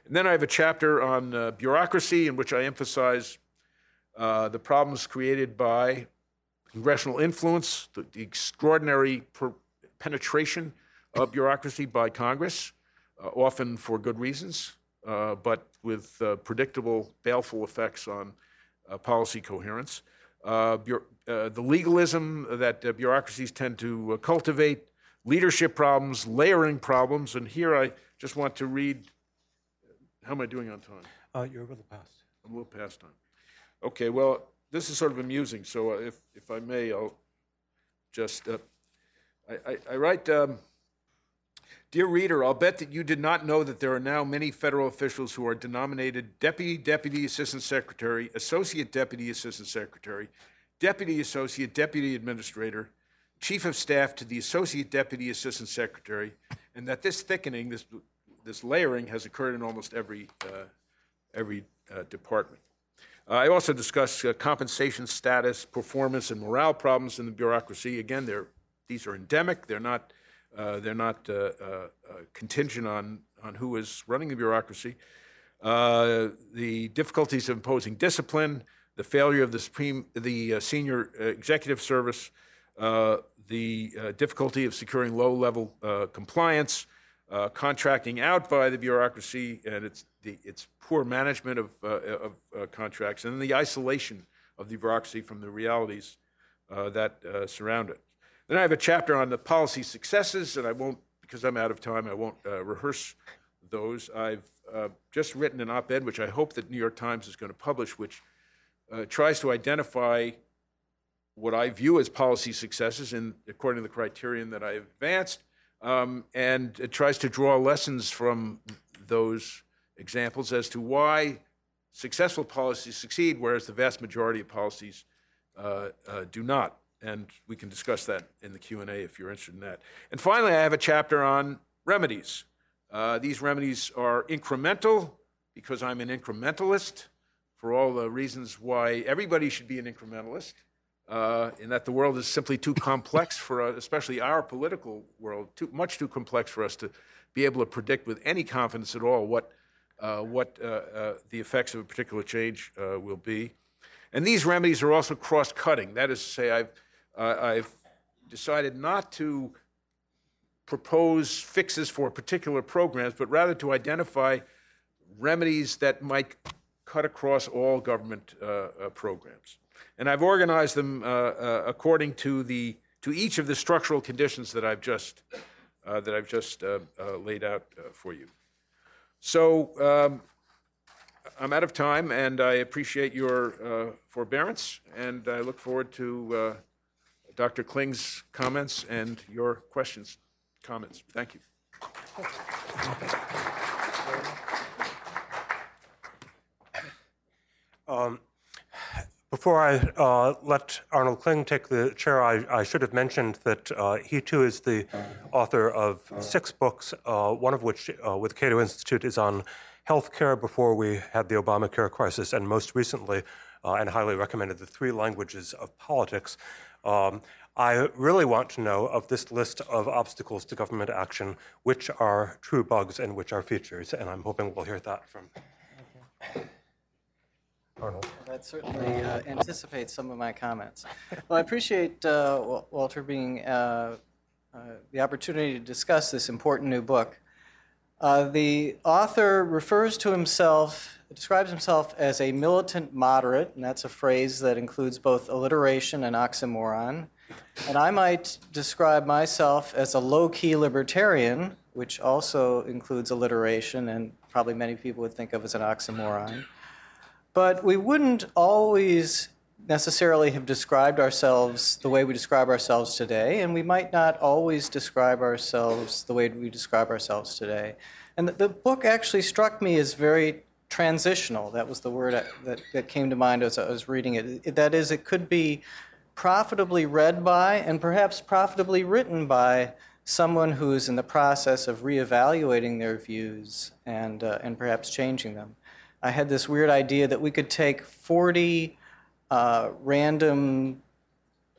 And then I have a chapter on bureaucracy in which I emphasize uh, the problems created by congressional influence, the, the extraordinary per- penetration of bureaucracy by Congress, uh, often for good reasons, uh, but with uh, predictable, baleful effects on uh, policy coherence. Uh, uh, the legalism that uh, bureaucracies tend to uh, cultivate, leadership problems, layering problems, and here I just want to read. How am I doing on time? Uh, You're a little past. I'm a little past time. Okay, well, this is sort of amusing, so uh, if, if I may, I'll just, uh, I, I, I write, um, Dear reader, I'll bet that you did not know that there are now many federal officials who are denominated Deputy Deputy Assistant Secretary, Associate Deputy Assistant Secretary, Deputy Associate Deputy Administrator, Chief of Staff to the Associate Deputy Assistant Secretary, and that this thickening, this, this layering has occurred in almost every, uh, every uh, department. Uh, I also discuss uh, compensation status, performance, and morale problems in the bureaucracy. Again, these are endemic. They're not, uh, they're not contingent on, on who is running the bureaucracy. The difficulties of imposing discipline, the failure of the supreme, the senior executive service, the difficulty of securing low-level uh, compliance, uh, contracting out by the bureaucracy, and its the, its poor management of, uh, of uh, contracts, and the isolation of the bureaucracy from the realities uh, that uh, surround it. Then I have a chapter on the policy successes, and I won't, because I'm out of time, I won't uh, rehearse those. I've just written an op-ed, which I hope that New York Times is going to publish, which tries to identify what I view as policy successes in according to the criterion that I advanced, um, and it tries to draw lessons from those examples as to why successful policies succeed, whereas the vast majority of policies uh, uh, do not. And we can discuss that in the Q&A if you're interested in that. And finally, I have a chapter on remedies. Uh, these remedies are incremental because I'm an incrementalist for all the reasons why everybody should be an incrementalist, uh, in that the world is simply too complex for us, especially our political world, too, much too complex for us to be able to predict with any confidence at all what, uh, what uh, uh, the effects of a particular change uh, will be. And these remedies are also cross-cutting. That is to say, I've, uh, I've decided not to propose fixes for particular programs, but rather to identify remedies that might cut across all government uh, uh, programs. And I've organized them uh, uh, according to the to each of the structural conditions that I've just uh, that I've just uh, laid out for you. So um, I'm out of time, and I appreciate your forbearance, and I look forward to Dr. Kling's comments and your questions comments. Thank you. Um, before I uh, let Arnold Kling take the chair, I, I should have mentioned that uh, he too is the author of six books, uh, one of which uh, with Cato Institute is on healthcare before we had the Obamacare crisis, and most recently, uh, and highly recommended, the three languages of politics. Um, I really want to know of this list of obstacles to government action, which are true bugs and which are features, and I'm hoping we'll hear that from Arnold. That certainly uh, anticipates some of my comments. Well, I appreciate uh, Walter being uh, uh, the opportunity to discuss this important new book. Uh, the author refers to himself, describes himself as a militant moderate, and that's a phrase that includes both alliteration and oxymoron. And I might describe myself as a low key libertarian, which also includes alliteration and probably many people would think of as an oxymoron. But we wouldn't always necessarily have described ourselves the way we describe ourselves today, and we might not always describe ourselves the way we describe ourselves today. And the, the book actually struck me as very transitional. That was the word that, that came to mind as I was reading it. That is, it could be profitably read by and perhaps profitably written by someone who's in the process of reevaluating their views and, uh, and perhaps changing them. I had this weird idea that we could take 40 uh, random,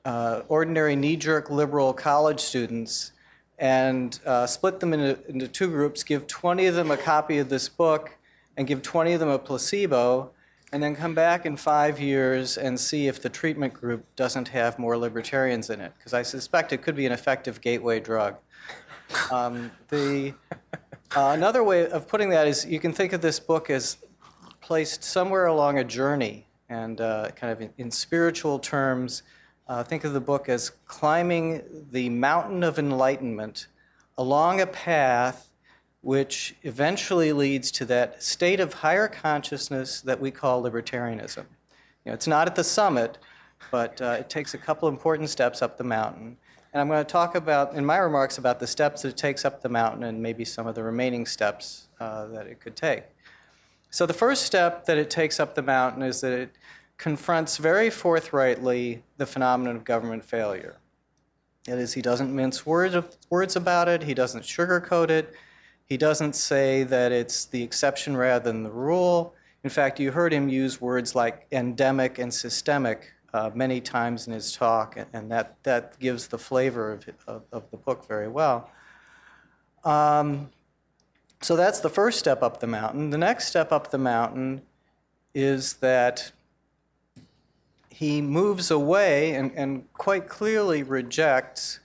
uh, ordinary knee jerk liberal college students and uh, split them into, into two groups, give 20 of them a copy of this book, and give 20 of them a placebo and then come back in five years and see if the treatment group doesn't have more libertarians in it, because I suspect it could be an effective gateway drug. Um, the, uh, another way of putting that is you can think of this book as placed somewhere along a journey, and uh, kind of in, in spiritual terms, uh, think of the book as climbing the mountain of enlightenment along a path which eventually leads to that state of higher consciousness that we call libertarianism. You know, it's not at the summit, but uh, it takes a couple important steps up the mountain. And I'm going to talk about, in my remarks, about the steps that it takes up the mountain and maybe some of the remaining steps uh, that it could take. So, the first step that it takes up the mountain is that it confronts very forthrightly the phenomenon of government failure. That is, he doesn't mince words, words about it, he doesn't sugarcoat it, he doesn't say that it's the exception rather than the rule. In fact, you heard him use words like endemic and systemic uh, many times in his talk, and that, that gives the flavor of, of, of the book very well. Um, so that's the first step up the mountain. The next step up the mountain is that he moves away and, and quite clearly rejects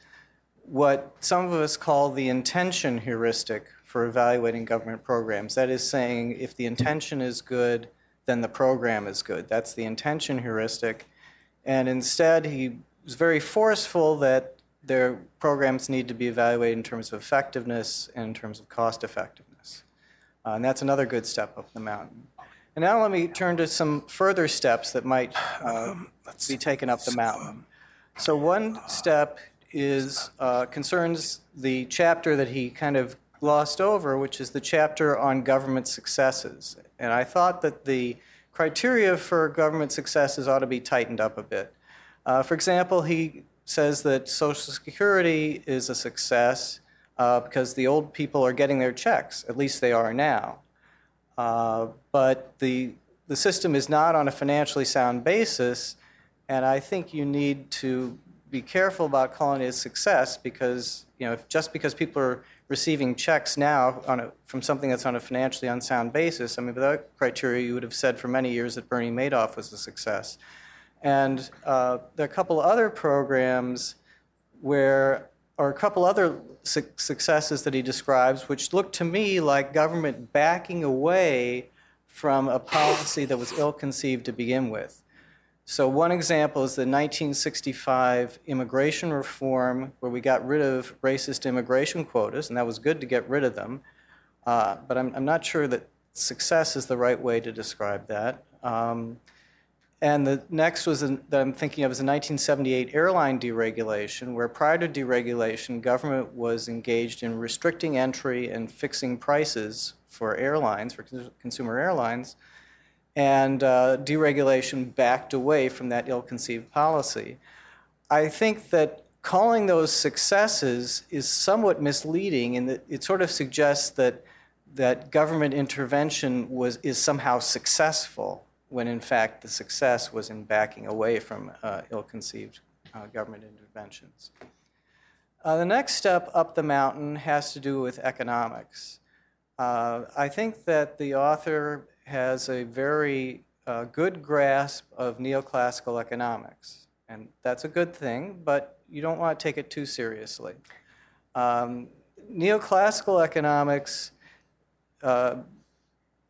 what some of us call the intention heuristic for evaluating government programs. That is saying, if the intention is good, then the program is good. That's the intention heuristic. And instead, he was very forceful that their programs need to be evaluated in terms of effectiveness and in terms of cost effectiveness. Uh, and that's another good step up the mountain. And now let me turn to some further steps that might uh, be taken up the mountain. So one step is uh, concerns the chapter that he kind of glossed over, which is the chapter on government successes. And I thought that the criteria for government successes ought to be tightened up a bit. Uh, for example, he says that Social Security is a success uh, because the old people are getting their checks. At least they are now. Uh, but the, the system is not on a financially sound basis, and I think you need to be careful about calling it a success because, you know, if, just because people are receiving checks now on a, from something that's on a financially unsound basis, I mean, that criteria, you would have said for many years that Bernie Madoff was a success. And uh, there are a couple other programs where, or a couple other su- successes that he describes, which look to me like government backing away from a policy that was ill conceived to begin with. So, one example is the 1965 immigration reform, where we got rid of racist immigration quotas, and that was good to get rid of them. Uh, but I'm, I'm, not sure that success is the right way to describe that. Um, and the next was in, that I'm thinking of is the 1978 airline deregulation, where prior to deregulation, government was engaged in restricting entry and fixing prices for airlines, for consumer airlines and uh, deregulation backed away from that ill conceived policy. I think that calling those successes is somewhat misleading in that it sort of suggests that, that government intervention was, is somehow successful, when in fact the success was in backing away from uh, ill conceived uh, government interventions. Uh, the next step up the mountain has to do with economics. Uh, I think that the author has a very uh, good grasp of neoclassical economics. And that's a good thing, but you don't want to take it too seriously. Um, neoclassical economics uh,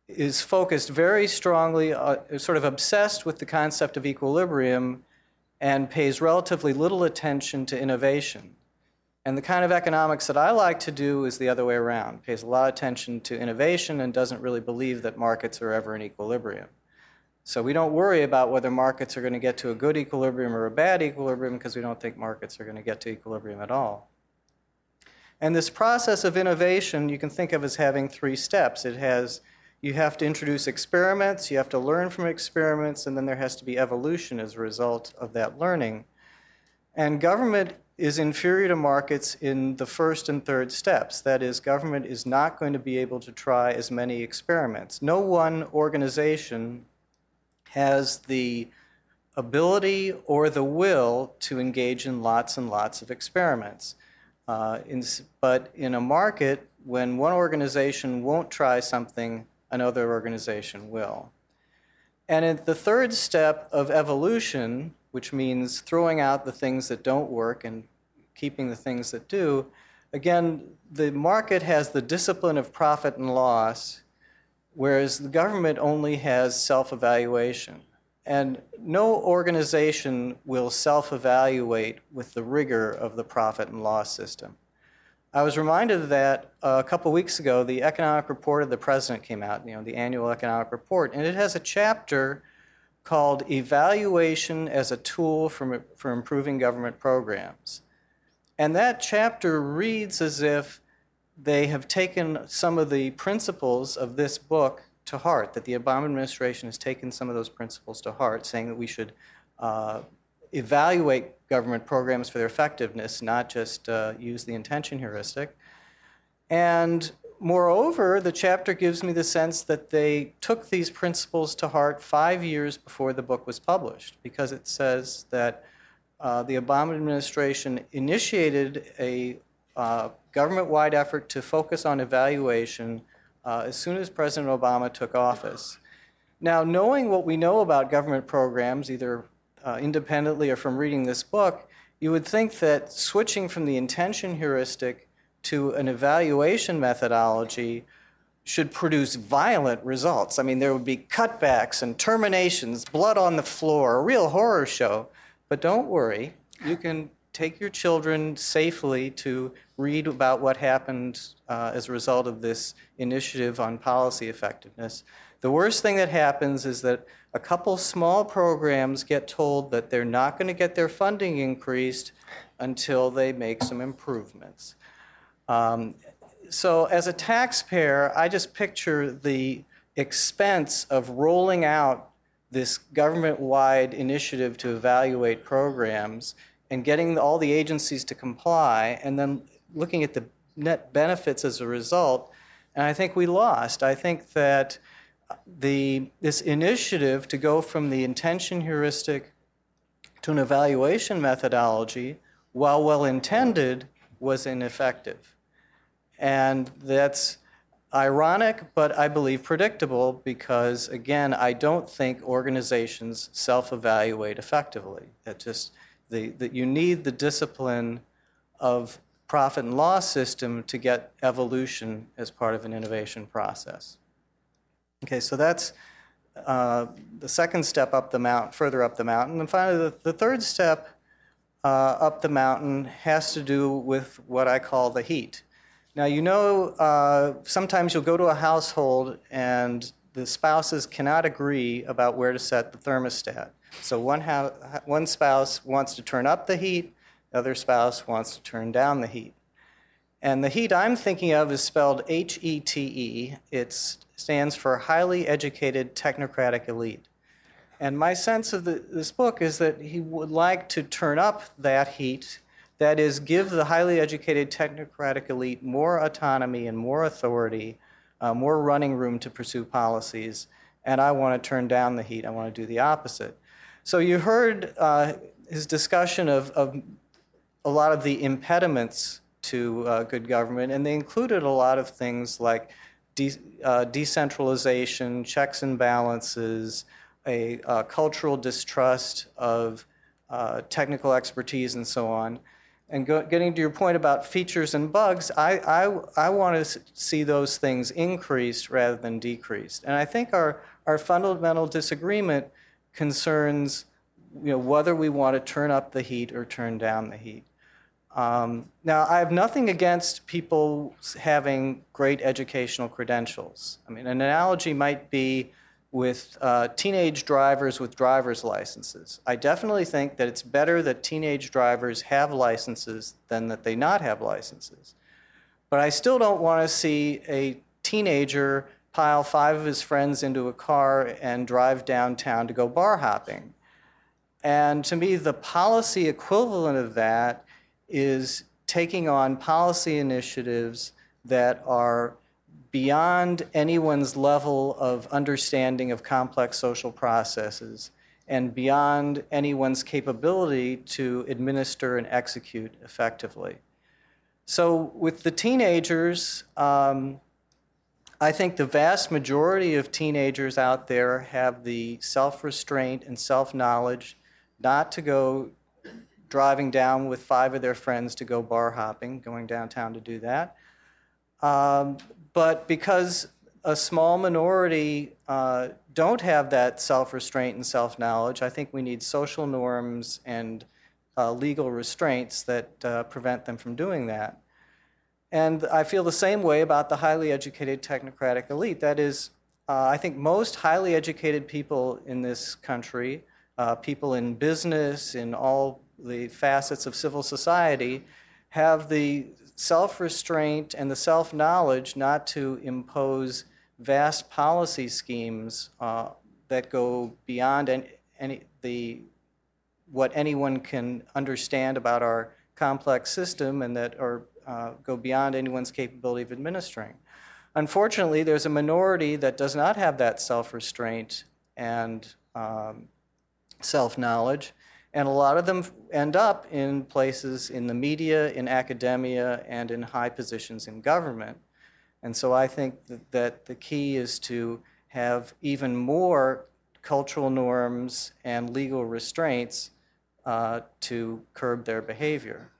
is focused very strongly, uh, sort of obsessed with the concept of equilibrium, and pays relatively little attention to innovation. And the kind of economics that I like to do is the other way around, pays a lot of attention to innovation and doesn't really believe that markets are ever in equilibrium. So we don't worry about whether markets are going to get to a good equilibrium or a bad equilibrium because we don't think markets are going to get to equilibrium at all. And this process of innovation you can think of as having three steps. It has you have to introduce experiments, you have to learn from experiments, and then there has to be evolution as a result of that learning. And government is inferior to markets in the first and third steps. That is, government is not going to be able to try as many experiments. No one organization has the ability or the will to engage in lots and lots of experiments. Uh, in, but in a market, when one organization won't try something, another organization will. And in the third step of evolution, which means throwing out the things that don't work and keeping the things that do. Again, the market has the discipline of profit and loss, whereas the government only has self evaluation. And no organization will self evaluate with the rigor of the profit and loss system. I was reminded of that a couple weeks ago. The economic report of the president came out, you know, the annual economic report, and it has a chapter called Evaluation as a Tool for, for Improving Government Programs. And that chapter reads as if they have taken some of the principles of this book to heart, that the Obama administration has taken some of those principles to heart, saying that we should uh, evaluate government programs for their effectiveness, not just uh, use the intention heuristic. And moreover, the chapter gives me the sense that they took these principles to heart five years before the book was published, because it says that uh, the Obama administration initiated a uh, government wide effort to focus on evaluation uh, as soon as President Obama took office. Now, knowing what we know about government programs, either uh, independently or from reading this book, you would think that switching from the intention heuristic to an evaluation methodology should produce violent results. I mean, there would be cutbacks and terminations, blood on the floor, a real horror show. But don't worry, you can take your children safely to read about what happened uh, as a result of this initiative on policy effectiveness. The worst thing that happens is that a couple small programs get told that they're not going to get their funding increased until they make some improvements. Um, so, as a taxpayer, I just picture the expense of rolling out this government wide initiative to evaluate programs and getting all the agencies to comply, and then looking at the net benefits as a result. And I think we lost. I think that the, this initiative to go from the intention heuristic to an evaluation methodology, while well intended, was ineffective. And that's ironic, but I believe predictable because, again, I don't think organizations self evaluate effectively. That just the, that you need the discipline of profit and loss system to get evolution as part of an innovation process. Okay, so that's uh, the second step up the mountain, further up the mountain. And finally, the, the third step uh, up the mountain has to do with what I call the heat. Now, you know, uh, sometimes you'll go to a household and the spouses cannot agree about where to set the thermostat. So one, ha- one spouse wants to turn up the heat, the other spouse wants to turn down the heat. And the heat I'm thinking of is spelled H E T E. It stands for Highly Educated Technocratic Elite. And my sense of the, this book is that he would like to turn up that heat that is, give the highly educated technocratic elite more autonomy and more authority, uh, more running room to pursue policies. And I want to turn down the heat. I want to do the opposite. So you heard uh, his discussion of, of, a lot of the impediments to uh, good government, and they included a lot of things like de- uh, decentralization, checks and balances, a uh, cultural distrust of uh, technical expertise, and so on. And go, getting to your point about features and bugs, I, I, I want to see those things increased rather than decreased. And I think our, our fundamental disagreement concerns you know, whether we want to turn up the heat or turn down the heat. Um, now, I have nothing against people having great educational credentials. I mean, an analogy might be with uh, teenage drivers with driver's licenses. I definitely think that it's better that teenage drivers have licenses than that they not have licenses. But I still don't want to see a teenager pile five of his friends into a car and drive downtown to go bar hopping. And to me, the policy equivalent of that is taking on policy initiatives that are beyond anyone's level of understanding of complex social processes and beyond anyone's capability to administer and execute effectively. So, with the teenagers, um, I think the vast majority of teenagers out there have the self restraint and self knowledge not to go driving down with five of their friends to go bar hopping, going downtown to do that. Um, but because a small minority uh, don't have that self restraint and self knowledge, I think we need social norms and uh, legal restraints that uh, prevent them from doing that. And I feel the same way about the highly educated technocratic elite. That is, uh, I think most highly educated people in this country, uh, people in business, in all the facets of civil society, have the self restraint and the self knowledge not to impose vast policy schemes uh, that go beyond any, any, the, what anyone can understand about our complex system and that are, uh, go beyond anyone's capability of administering. Unfortunately, there's a minority that does not have that self restraint and um, self knowledge and a lot of them end up in places in the media, in academia, and in high positions in government. And so I think that, the key is to have even more cultural norms and legal restraints uh, to curb their behavior.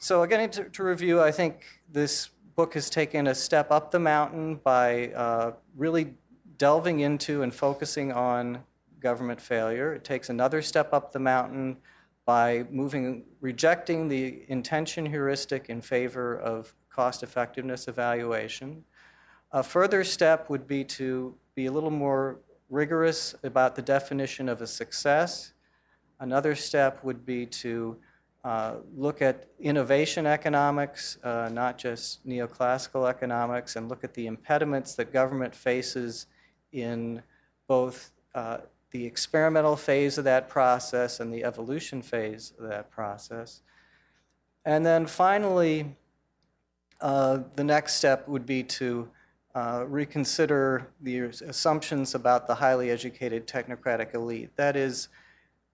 So, again, to, to, review, I think this book has taken a step up the mountain by uh, really delving into and focusing on government failure. It takes another step up the mountain by moving, rejecting the intention heuristic in favor of cost effectiveness evaluation. A further step would be to be a little more rigorous about the definition of a success. Another step would be to uh, look at innovation economics, uh, not just neoclassical economics, and look at the impediments that government faces in both uh, the experimental phase of that process and the evolution phase of that process. And then finally, uh, the next step would be to uh, reconsider the assumptions about the highly educated technocratic elite. That is,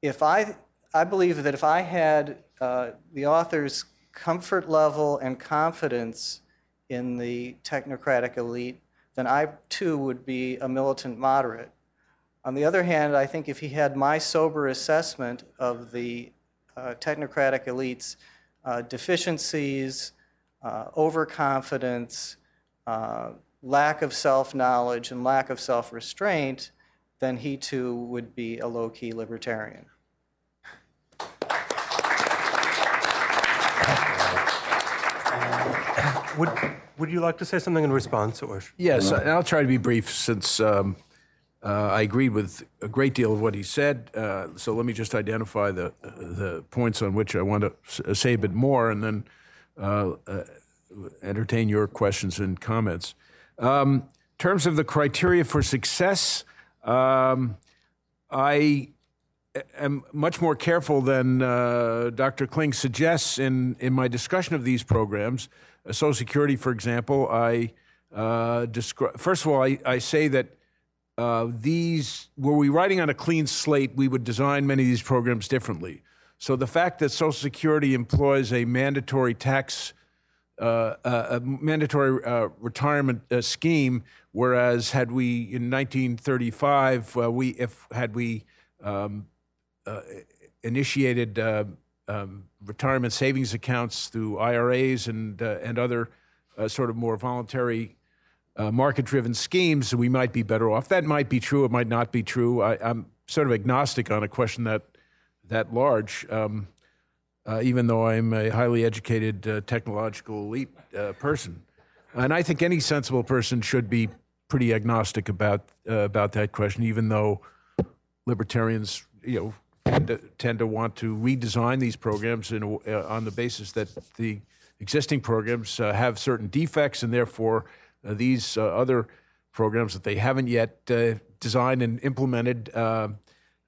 if I, I believe that if I had uh, the author's comfort level and confidence in the technocratic elite, then I too would be a militant moderate. On the other hand, I think if he had my sober assessment of the uh, technocratic elites' uh, deficiencies, uh, overconfidence, uh, lack of self knowledge, and lack of self restraint, then he too would be a low key libertarian. Would, would you like to say something in response, or? Yes, and I'll try to be brief since um, uh, I agreed with a great deal of what he said. Uh, so let me just identify the the points on which I want to say a bit more, and then uh, uh, entertain your questions and comments. Um, in terms of the criteria for success, um, I am much more careful than uh, Dr. Kling suggests in, in my discussion of these programs. Uh, Social Security, for example, I uh, describe. First of all, I, I say that uh, these were we writing on a clean slate, we would design many of these programs differently. So the fact that Social Security employs a mandatory tax, uh, uh, a mandatory uh, retirement uh, scheme, whereas had we in 1935, uh, we if had we um, initiated um, retirement savings accounts through IRAs and and other sort of more voluntary uh, market-driven schemes, we might be better off. That might be true. It might not be true. I, I'm sort of agnostic on a question that that large. Um, uh, even though I'm a highly educated uh, technological elite uh, person, and I think any sensible person should be pretty agnostic about uh, about that question. Even though libertarians, you know, tend to, tend to want to redesign these programs in, uh, on the basis that the existing programs have certain defects, and therefore these uh, other programs that they haven't yet uh, designed and implemented uh,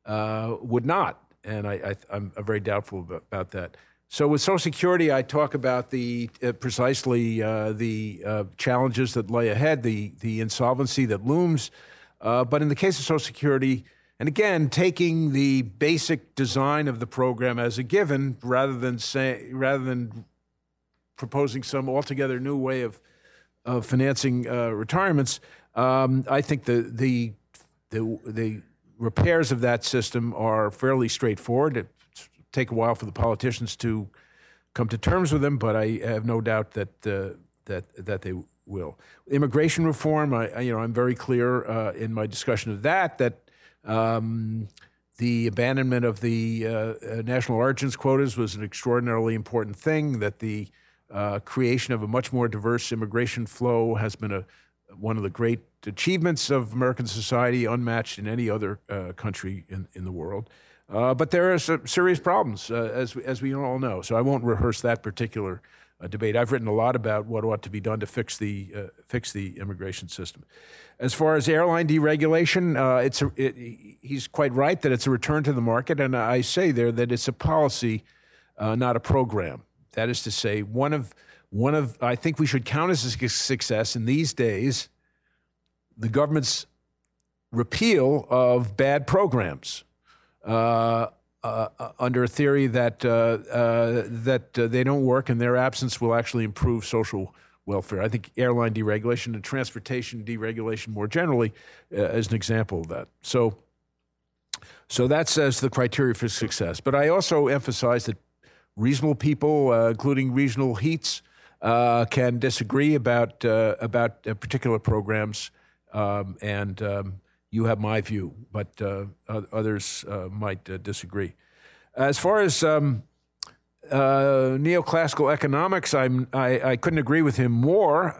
uh, would not. And I, I'm very doubtful about, about that. So with Social Security, I talk about the uh, precisely uh, the uh, challenges that lay ahead, the the insolvency that looms. Uh, but in the case of Social Security, and again, taking the basic design of the program as a given, rather than say, rather than proposing some altogether new way of of financing uh, retirements, um, I think the the the the repairs of that system are fairly straightforward. It take a while for the politicians to come to terms with them, but I have no doubt that uh, that that they will. Immigration reform, I, I you know I'm very clear uh, in my discussion of that that. Um, the abandonment of the uh, uh, national origins quotas was an extraordinarily important thing. That the uh, creation of a much more diverse immigration flow has been a one of the great achievements of American society, unmatched in any other uh, country in, in the world. Uh, but there are serious problems, uh, as, we- as we all know. So I won't rehearse that particular uh, debate. I've written a lot about what ought to be done to fix the, uh, fix the immigration system. As far as airline deregulation, it's a, it, he's quite right that it's a return to the market. And I say there that it's a policy, not a program. That is to say, one of, one of, I think we should count as a success in these days the government's repeal of bad programs uh, uh, uh, under a theory that uh, uh, that uh, they don't work and their absence will actually improve social welfare. I think airline deregulation and transportation deregulation more generally is an example of that. So, so that's as the criteria for success. But I also emphasize that reasonable people, uh, including regional heats, uh, can disagree about uh, about uh, particular programs, um, and um, you have my view, but uh, others might disagree. as far as um, neoclassical economics, I'm, I, I couldn't agree with him more.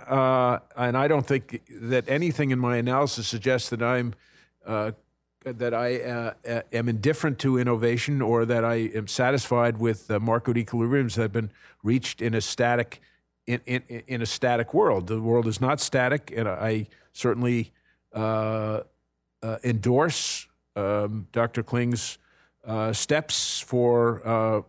And I don't think that anything in my analysis suggests that I'm that I uh, uh, am indifferent to innovation or that I am satisfied with the market equilibriums that have been reached in a static in, in, in a static world. The world is not static, and I certainly uh, endorse um, Dr. Kling's steps for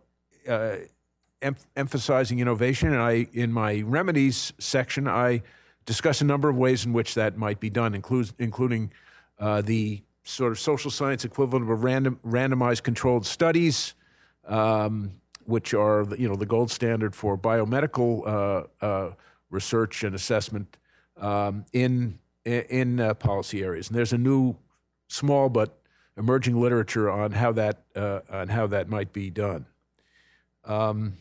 em- emphasizing innovation. And I, in my remedies section, I discuss a number of ways in which that might be done, includes, including uh, the sort of social science equivalent of random, randomized controlled studies, um, which are you know the gold standard for biomedical uh, uh, research and assessment um, in in uh, policy areas. And there's a new, small but emerging literature on how that uh, on how that might be done. Um,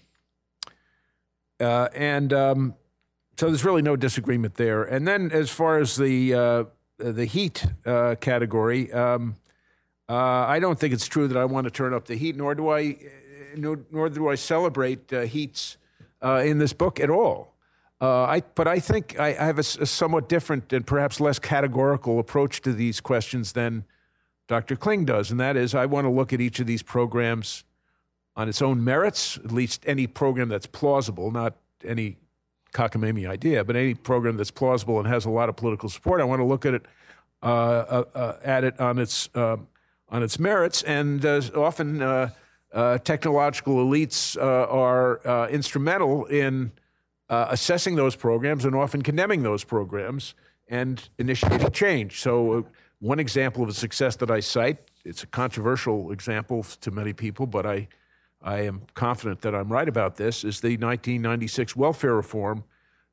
uh, and um, so there's really no disagreement there. And then as far as the uh, the HEET uh, category, um, uh, I don't think it's true that I want to turn up the heat, nor do I, nor, nor do I celebrate uh, HEETs uh, in this book at all. I, but I think I, I have a, a, somewhat different and perhaps less categorical approach to these questions than Dr. Kling does, and that is I want to look at each of these programs on its own merits, at least any program that's plausible, not any cockamamie idea, but any program that's plausible and has a lot of political support. I want to look at it uh, uh, uh at it on its uh, on its merits, and uh, often technological elites are instrumental in assessing those programs and often condemning those programs and initiating change. So, one example of a success that I cite, it's a controversial example to many people, but I I am confident that I'm right about this, is the 1996 welfare reform,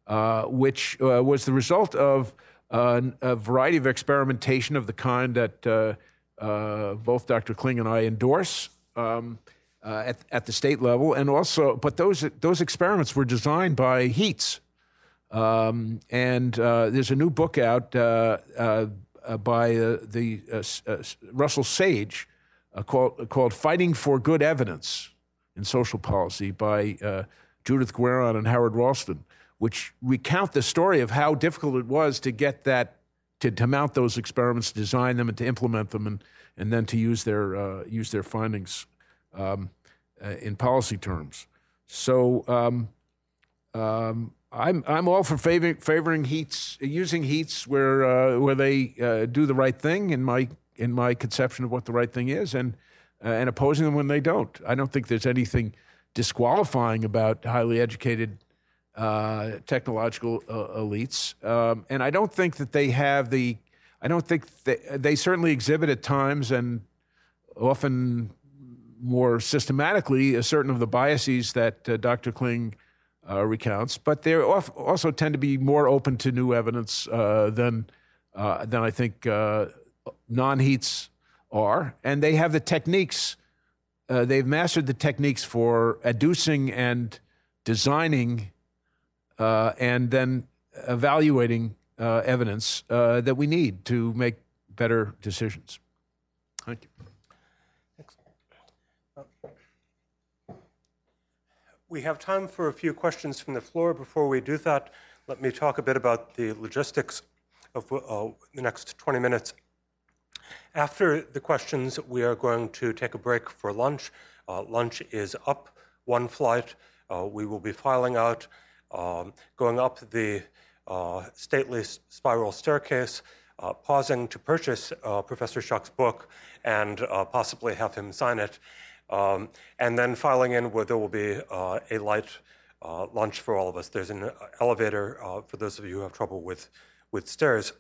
uh, which uh, was the result of uh, a variety of experimentation of the kind that uh, uh, both Dr. Kling and I endorse um, uh, at, at the state level, and also, but those those experiments were designed by HEETs, um, and there's a new book out by the Russell Sage called called "Fighting for Good Evidence." In social policy by uh, Judith Gueron and Howard Rolston, which recount the story of how difficult it was to get that, to, to mount those experiments, design them, and to implement them, and, and then to use their, uh, use their findings um, uh, in policy terms. So um, um, I'm, I'm all for favoring, favoring HEETs, using HEETs where, uh, where they uh, do the right thing in my, in my conception of what the right thing is. And uh, and opposing them when they don't. I don't think there's anything disqualifying about highly educated uh, technological uh, elites. Um, and I don't think that they have the, I don't think they, they certainly exhibit at times and often more systematically a certain of the biases that uh, Dr. Kling uh, recounts, but they also tend to be more open to new evidence uh, than, than I think non HEETs are, and they have the techniques. Uh, they've mastered the techniques for adducing and designing uh, and then evaluating uh, evidence uh, that we need to make better decisions. Thank you. We have time for a few questions from the floor. Before we do that, let me talk a bit about the logistics of uh, the next 20 minutes. After the questions, we are going to take a break for lunch. Uh, lunch is up one flight. Uh, we will be filing out, um, going up the uh, stately spiral staircase, uh, pausing to purchase uh, Professor Schuck's book and uh, possibly have him sign it, um, and then filing in where there will be a light lunch for all of us. There's an elevator for those of you who have trouble with, with stairs.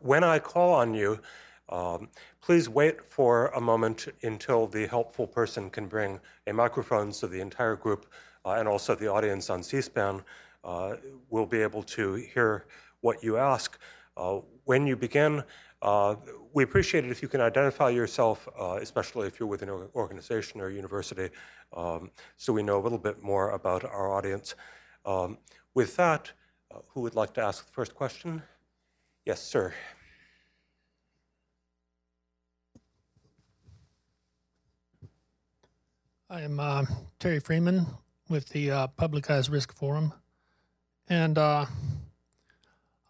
When I call on you, um, please wait for a moment until the helpful person can bring a microphone so the entire group uh, and also the audience on C-SPAN uh, will be able to hear what you ask. Uh, when you begin, uh, we appreciate it if you can identify yourself, uh, especially if you're with an organization or university, um, so we know a little bit more about our audience. Um, with that, uh, who would like to ask the first question? Yes, sir. I am uh, Terry Freeman with the uh, Public Eyes Risk Forum, and uh,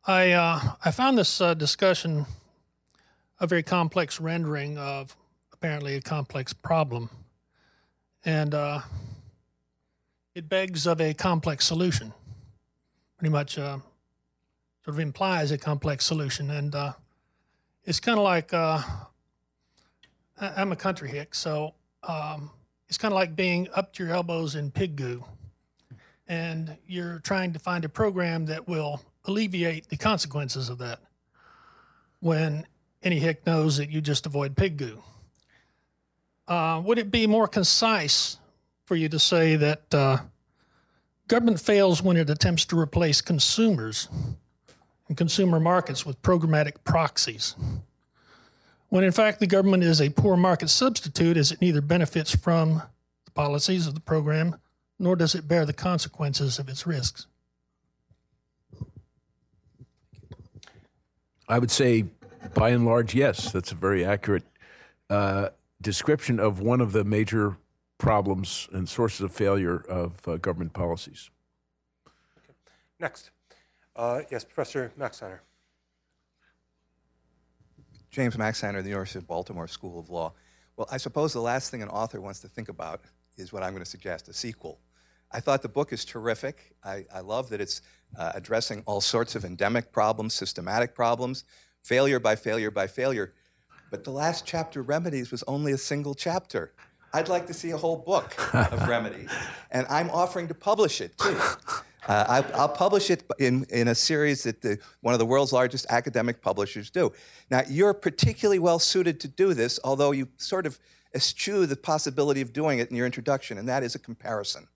I uh, I found this uh, discussion a very complex rendering of apparently a complex problem, and uh, it begs of a complex solution. Pretty much, sort of implies a complex solution, and it's kind of like I'm a country hick, so um, it's kind of like being up to your elbows in pig goo, and you're trying to find a program that will alleviate the consequences of that. When any hick knows that you just avoid pig goo. Uh, would it be more concise for you to say that uh, government fails when it attempts to replace consumers and consumer markets with programmatic proxies? When in fact the government is a poor market substitute as it neither benefits from the policies of the program nor does it bear the consequences of its risks. I would say, by and large, yes. That's a very accurate uh, description of one of the major problems and sources of failure of uh, government policies. Next. Uh, yes, Professor Maxeiner. James Maxeiner, the University of Baltimore School of Law. Well, I suppose the last thing an author wants to think about is what I'm going to suggest a sequel. I thought the book is terrific. I, I love that it's uh, addressing all sorts of endemic problems, systematic problems, failure by failure by failure. But the last chapter, Remedies, was only a single chapter. I'd like to see a whole book of remedies, and I'm offering to publish it too. Uh, I, will publish it in, in a series that the, one of the world's largest academic publishers do. Now, you're particularly well suited to do this, although you sort of eschew the possibility of doing it in your introduction, and that is a comparison.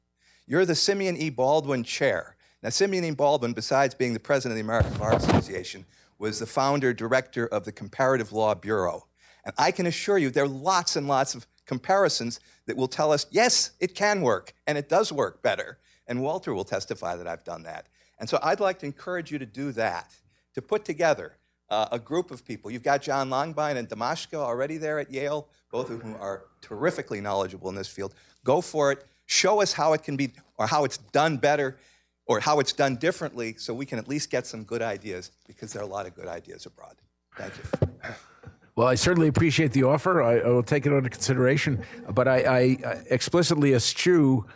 You're the Simeon E. Baldwin Chair. Now, Simeon E. Baldwin, besides being the president of the American Bar Association, was the founder director of the Comparative Law Bureau. And I can assure you there are lots and lots of comparisons that will tell us, yes, it can work, and it does work better. And Walter will testify that I've done that. And so I'd like to encourage you to do that, to put together uh, a group of people. You've got John Langbein and Damaška already there at Yale, both of whom are terrifically knowledgeable in this field. Go for it. Show us how it can be, or how it's done better, or how it's done differently, so we can at least get some good ideas, because there are a lot of good ideas abroad. Thank you. Well, I certainly appreciate the offer. I, I will take it under consideration, but I, I explicitly eschew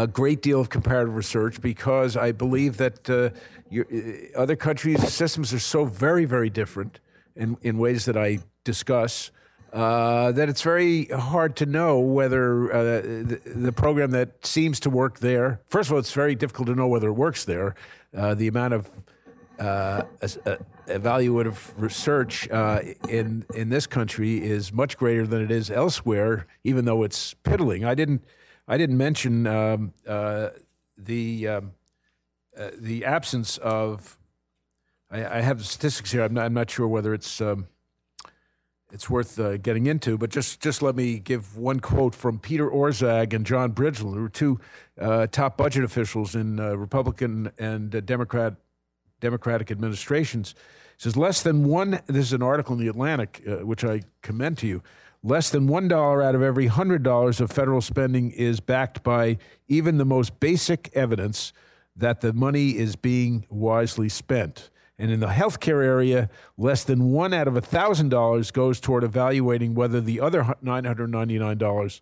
a great deal of comparative research because I believe that uh, your, uh, other countries' systems are so very, very different in, in ways that I discuss. Uh, that it's very hard to know whether uh, the, the, program that seems to work there. First of all, it's very difficult to know whether it works there. Uh, the amount of uh, uh, evaluative research in in this country is much greater than it is elsewhere, even though it's piddling. I didn't I didn't mention um, the um, the absence of. I, I, have the statistics here. I'm not, I'm not sure whether it's. Um, it's worth uh, getting into. But just just let me give one quote from Peter Orszag and John Bridgeland, who are two uh, top budget officials in uh, Republican and uh, Democrat Democratic administrations. It says less than one. This is an article in the Atlantic, uh, which I commend to you. Less than one dollar out of every hundred dollars of federal spending is backed by even the most basic evidence that the money is being wisely spent. And in the healthcare area, less than one out of $1,000 goes toward evaluating whether the other $999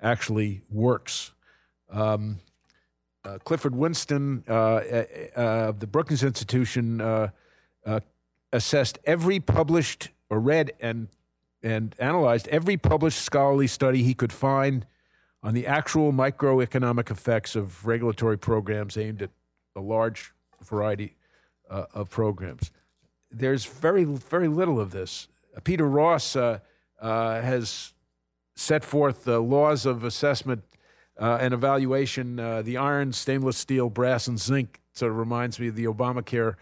actually works. Um, uh, Clifford Winston uh, uh, of the Brookings Institution uh, uh, assessed every published or read and, and analyzed every published scholarly study he could find on the actual microeconomic effects of regulatory programs aimed at a large variety uh, of programs. There's very, very little of this. Uh, Peter Rossi uh, uh, has set forth the laws of assessment uh, and evaluation. Uh, the iron, stainless steel, brass, and zinc sort of reminds me of the Obamacare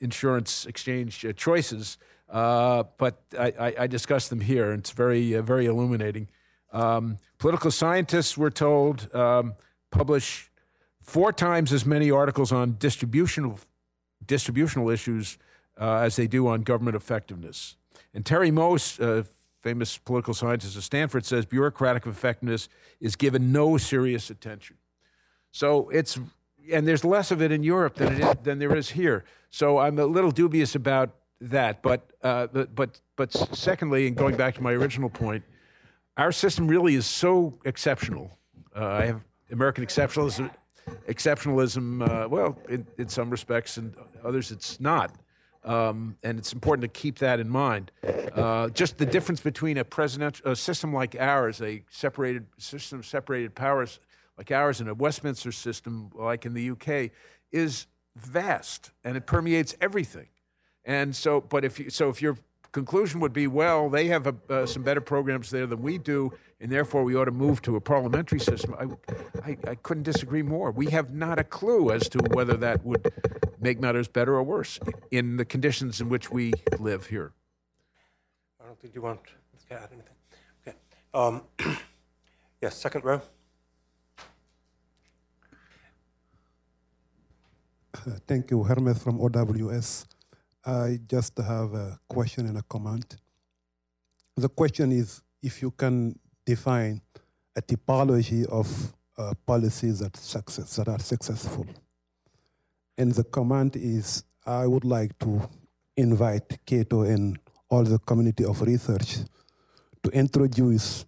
insurance exchange choices. But I, I, discuss them here, and it's very, very illuminating. Um, political scientists, we're told, um, publish four times as many articles on distributional distributional issues uh, as they do on government effectiveness. And Terry Moe, uh, famous political scientist at Stanford, says bureaucratic effectiveness is given no serious attention. So it's and there's less of it in Europe than than there is here. So I'm a little dubious about that. But uh, but but secondly, and going back to my original point, our system really is so exceptional. Uh, I have American exceptionalism, exceptionalism. Uh, well, in, in some respects, and others it's not. Um, and it's important to keep that in mind. Uh, just the difference between a presidential a system like ours, a separated system of separated powers like ours, and a Westminster system like in the UK, is vast, and it permeates everything. And so, but if you, so, if your conclusion would be, well, they have a, uh, some better programs there than we do, and therefore we ought to move to a parliamentary system. I, I, I, couldn't disagree more. We have not a clue as to whether that would make matters better or worse in the conditions in which we live here. I don't think you want to add anything. Okay. Um, yes, second row. Thank you, Hermes from OWS. I just have a question and a comment. The question is if you can define a typology of uh, policies that, success, that are successful. And the comment is I would like to invite Cato and all the community of research to introduce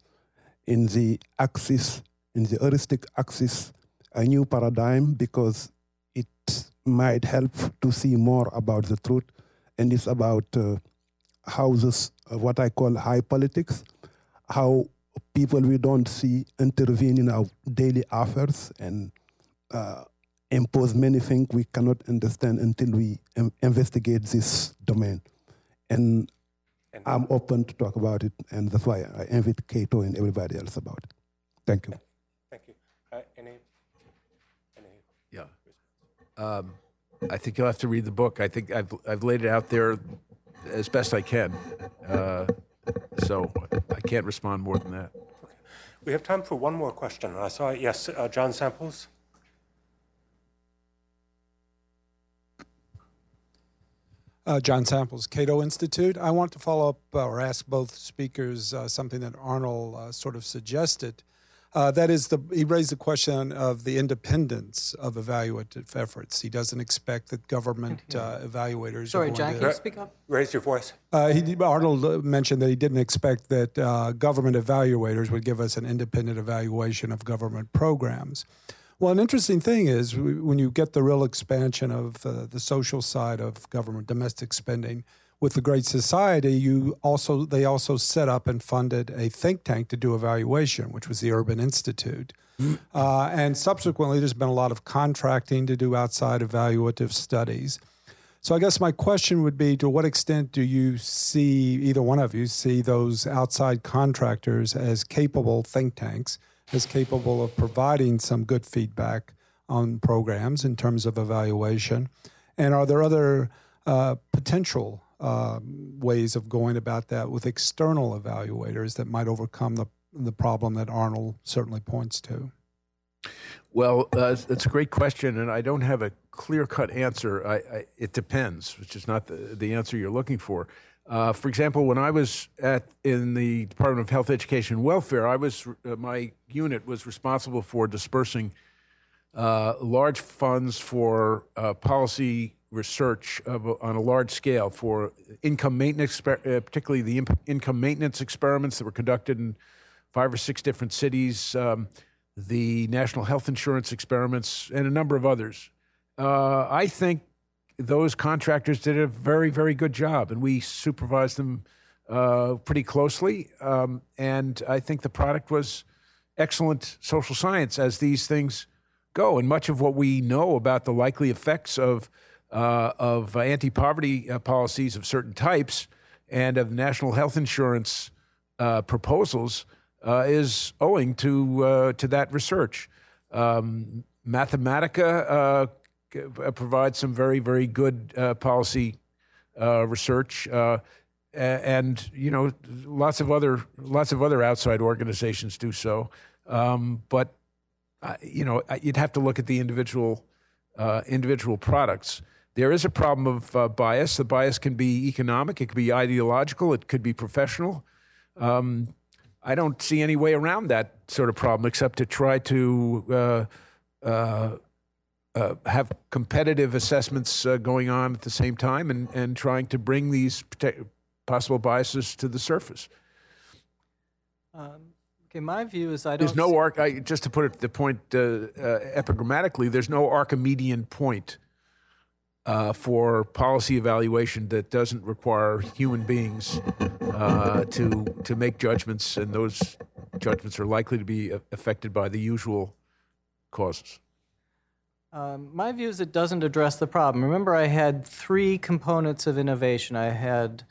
in the axis, in the heuristic axis, a new paradigm because it might help to see more about the truth and it's about uh, how this, uh, what I call high politics, how people we don't see intervene in our daily affairs and uh, impose many things we cannot understand until we Im- investigate this domain. And, and I'm open to talk about it, and that's why I invite Cato and everybody else about it. Thank you. Thank you. Uh, any, any? Yeah. Um, I think you'll have to read the book. I think I've I've laid it out there as best I can. Uh, so I can't respond more than that. We have time for one more question. I saw yes, uh, John Samples. Uh, John Samples, Cato Institute. I want to follow up uh, or ask both speakers uh, something that Arnold uh, sort of suggested. Uh, that is, the, he raised the question of the independence of evaluative efforts. He doesn't expect that government uh, evaluators. Sorry, are John, to, can you speak up? Raise your voice. uh, he, Arnold mentioned that he didn't expect that uh, government evaluators would give us an independent evaluation of government programs. Well, an interesting thing is when you get the real expansion of uh, the social side of government, domestic spending, with the Great Society, you also they also set up and funded a think tank to do evaluation, which was the Urban Institute. Uh, and subsequently, there's been a lot of contracting to do outside evaluative studies. So I guess my question would be: To what extent do you see either one of you see those outside contractors as capable think tanks, as capable of providing some good feedback on programs in terms of evaluation? And are there other uh, potential uh, ways of going about that with external evaluators that might overcome the the problem that Arnold certainly points to? Well, uh, it's a great question, and I don't have a clear cut answer. I, I, it depends, which is not the, the answer you're looking for. Uh, for example, when I was at in the Department of Health, Education, and Welfare, I was uh, my unit was responsible for dispersing uh, large funds for uh, policy research of, on a large scale for income maintenance, uh, particularly the income maintenance experiments that were conducted in five or six different cities, um, the national health insurance experiments, and a number of others. Uh, I think those contractors did a very, very good job, and we supervised them uh, pretty closely. Um, and I think the product was excellent social science as these things go. And much of what we know about the likely effects of uh, of anti-poverty uh, policies of certain types and of national health insurance uh, proposals uh, is owing to uh, to that research. Um, Mathematica uh, provides some very very good policy research. and you know, lots of other lots of other outside organizations do so. Um, but you know, you'd have to look at the individual individual products. There is a problem of uh, bias. The bias can be economic, it could be ideological, it could be professional. um, I don't see any way around that sort of problem except to try to uh, uh, uh, have competitive assessments uh, going on at the same time and, and trying to bring these possible biases to the surface. Um, okay, my view is I don't. There's no arc. I, just to put it the point uh, uh, epigrammatically, there's no Archimedean point uh, for policy evaluation that doesn't require human beings uh, to to make judgments, and those judgments are likely to be affected by the usual causes. Um, my view is it doesn't address the problem. Remember, I had three components of innovation I had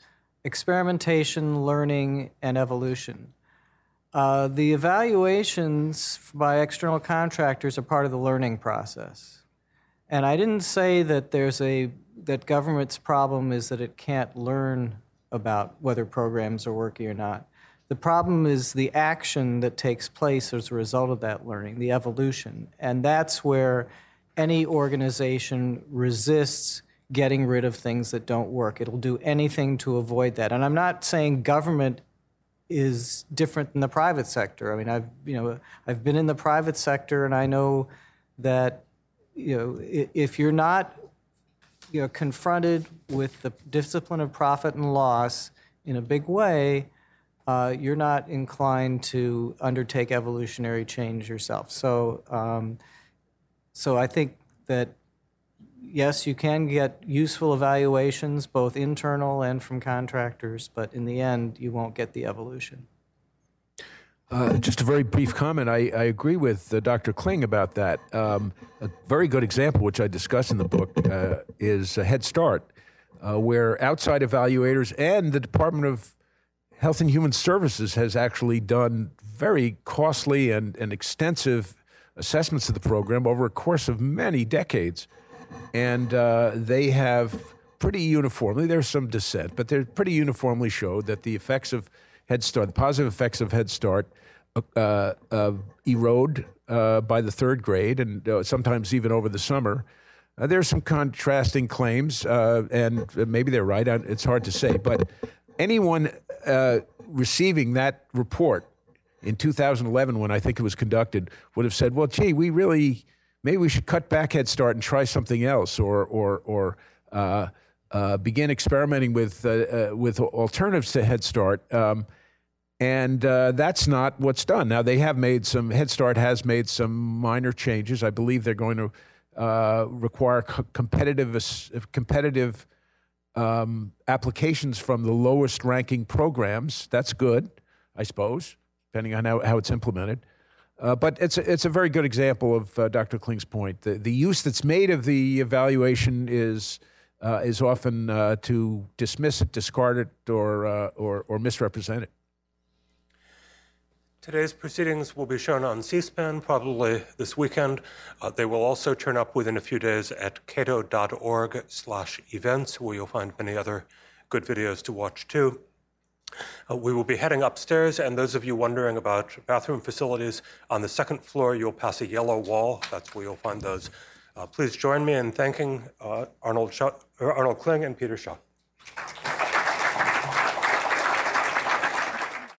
experimentation, learning, and evolution. Uh, the evaluations by external contractors are part of the learning process. And I didn't say that there's a that government's problem is that it can't learn about whether programs are working or not. The problem is the action that takes place as a result of that learning, the evolution. And that's where any organization resists getting rid of things that don't work. It'll do anything to avoid that. And I'm not saying government is different than the private sector. I mean, I've you know I've been in the private sector, and I know that you know if you're not you know confronted with the discipline of profit and loss in a big way, uh, you're not inclined to undertake evolutionary change yourself. So, um, so I think that yes, you can get useful evaluations, both internal and from contractors, but in the end, you won't get the evolution. Uh, just a very brief comment. I, I agree with uh, Dr. Kling about that. Um, a very good example, which I discuss in the book, uh, is Head Start, uh, where outside evaluators and the Department of Health and Human Services has actually done very costly and, and extensive assessments of the program over a course of many decades. And uh, they have pretty uniformly, there's some dissent, but they pretty uniformly showed that the effects of Head Start, the positive effects of Head Start, uh, uh, erode uh, by the third grade and uh, sometimes even over the summer. Uh, there's some contrasting claims, uh, and maybe they're right. It's hard to say. But anyone receiving that report in 2011, when I think it was conducted, would have said, "Well, gee, we really maybe we should cut back Head Start and try something else, or or or uh, uh, begin experimenting with uh, with alternatives to Head Start." Um, and uh, that's not what's done. Now they have made some. Head Start has made some minor changes. I believe they're going to uh, require co- competitive competitive um, applications from the lowest ranking programs. That's good, I suppose, depending on how, how it's implemented. Uh, but it's a, it's a very good example of uh, Dr. Kling's point. The, the use that's made of the evaluation is uh, is often uh, to dismiss it, discard it, or uh, or, or misrepresent it. Today's proceedings will be shown on C-SPAN probably this weekend. Uh, they will also turn up within a few days at cato.org slash events, where you'll find many other good videos to watch too. Uh, we will be heading upstairs, and those of you wondering about bathroom facilities, on the second floor you'll pass a yellow wall. That's where you'll find those. Uh, please join me in thanking uh, Arnold, Arnold Kling and Peter Schuck.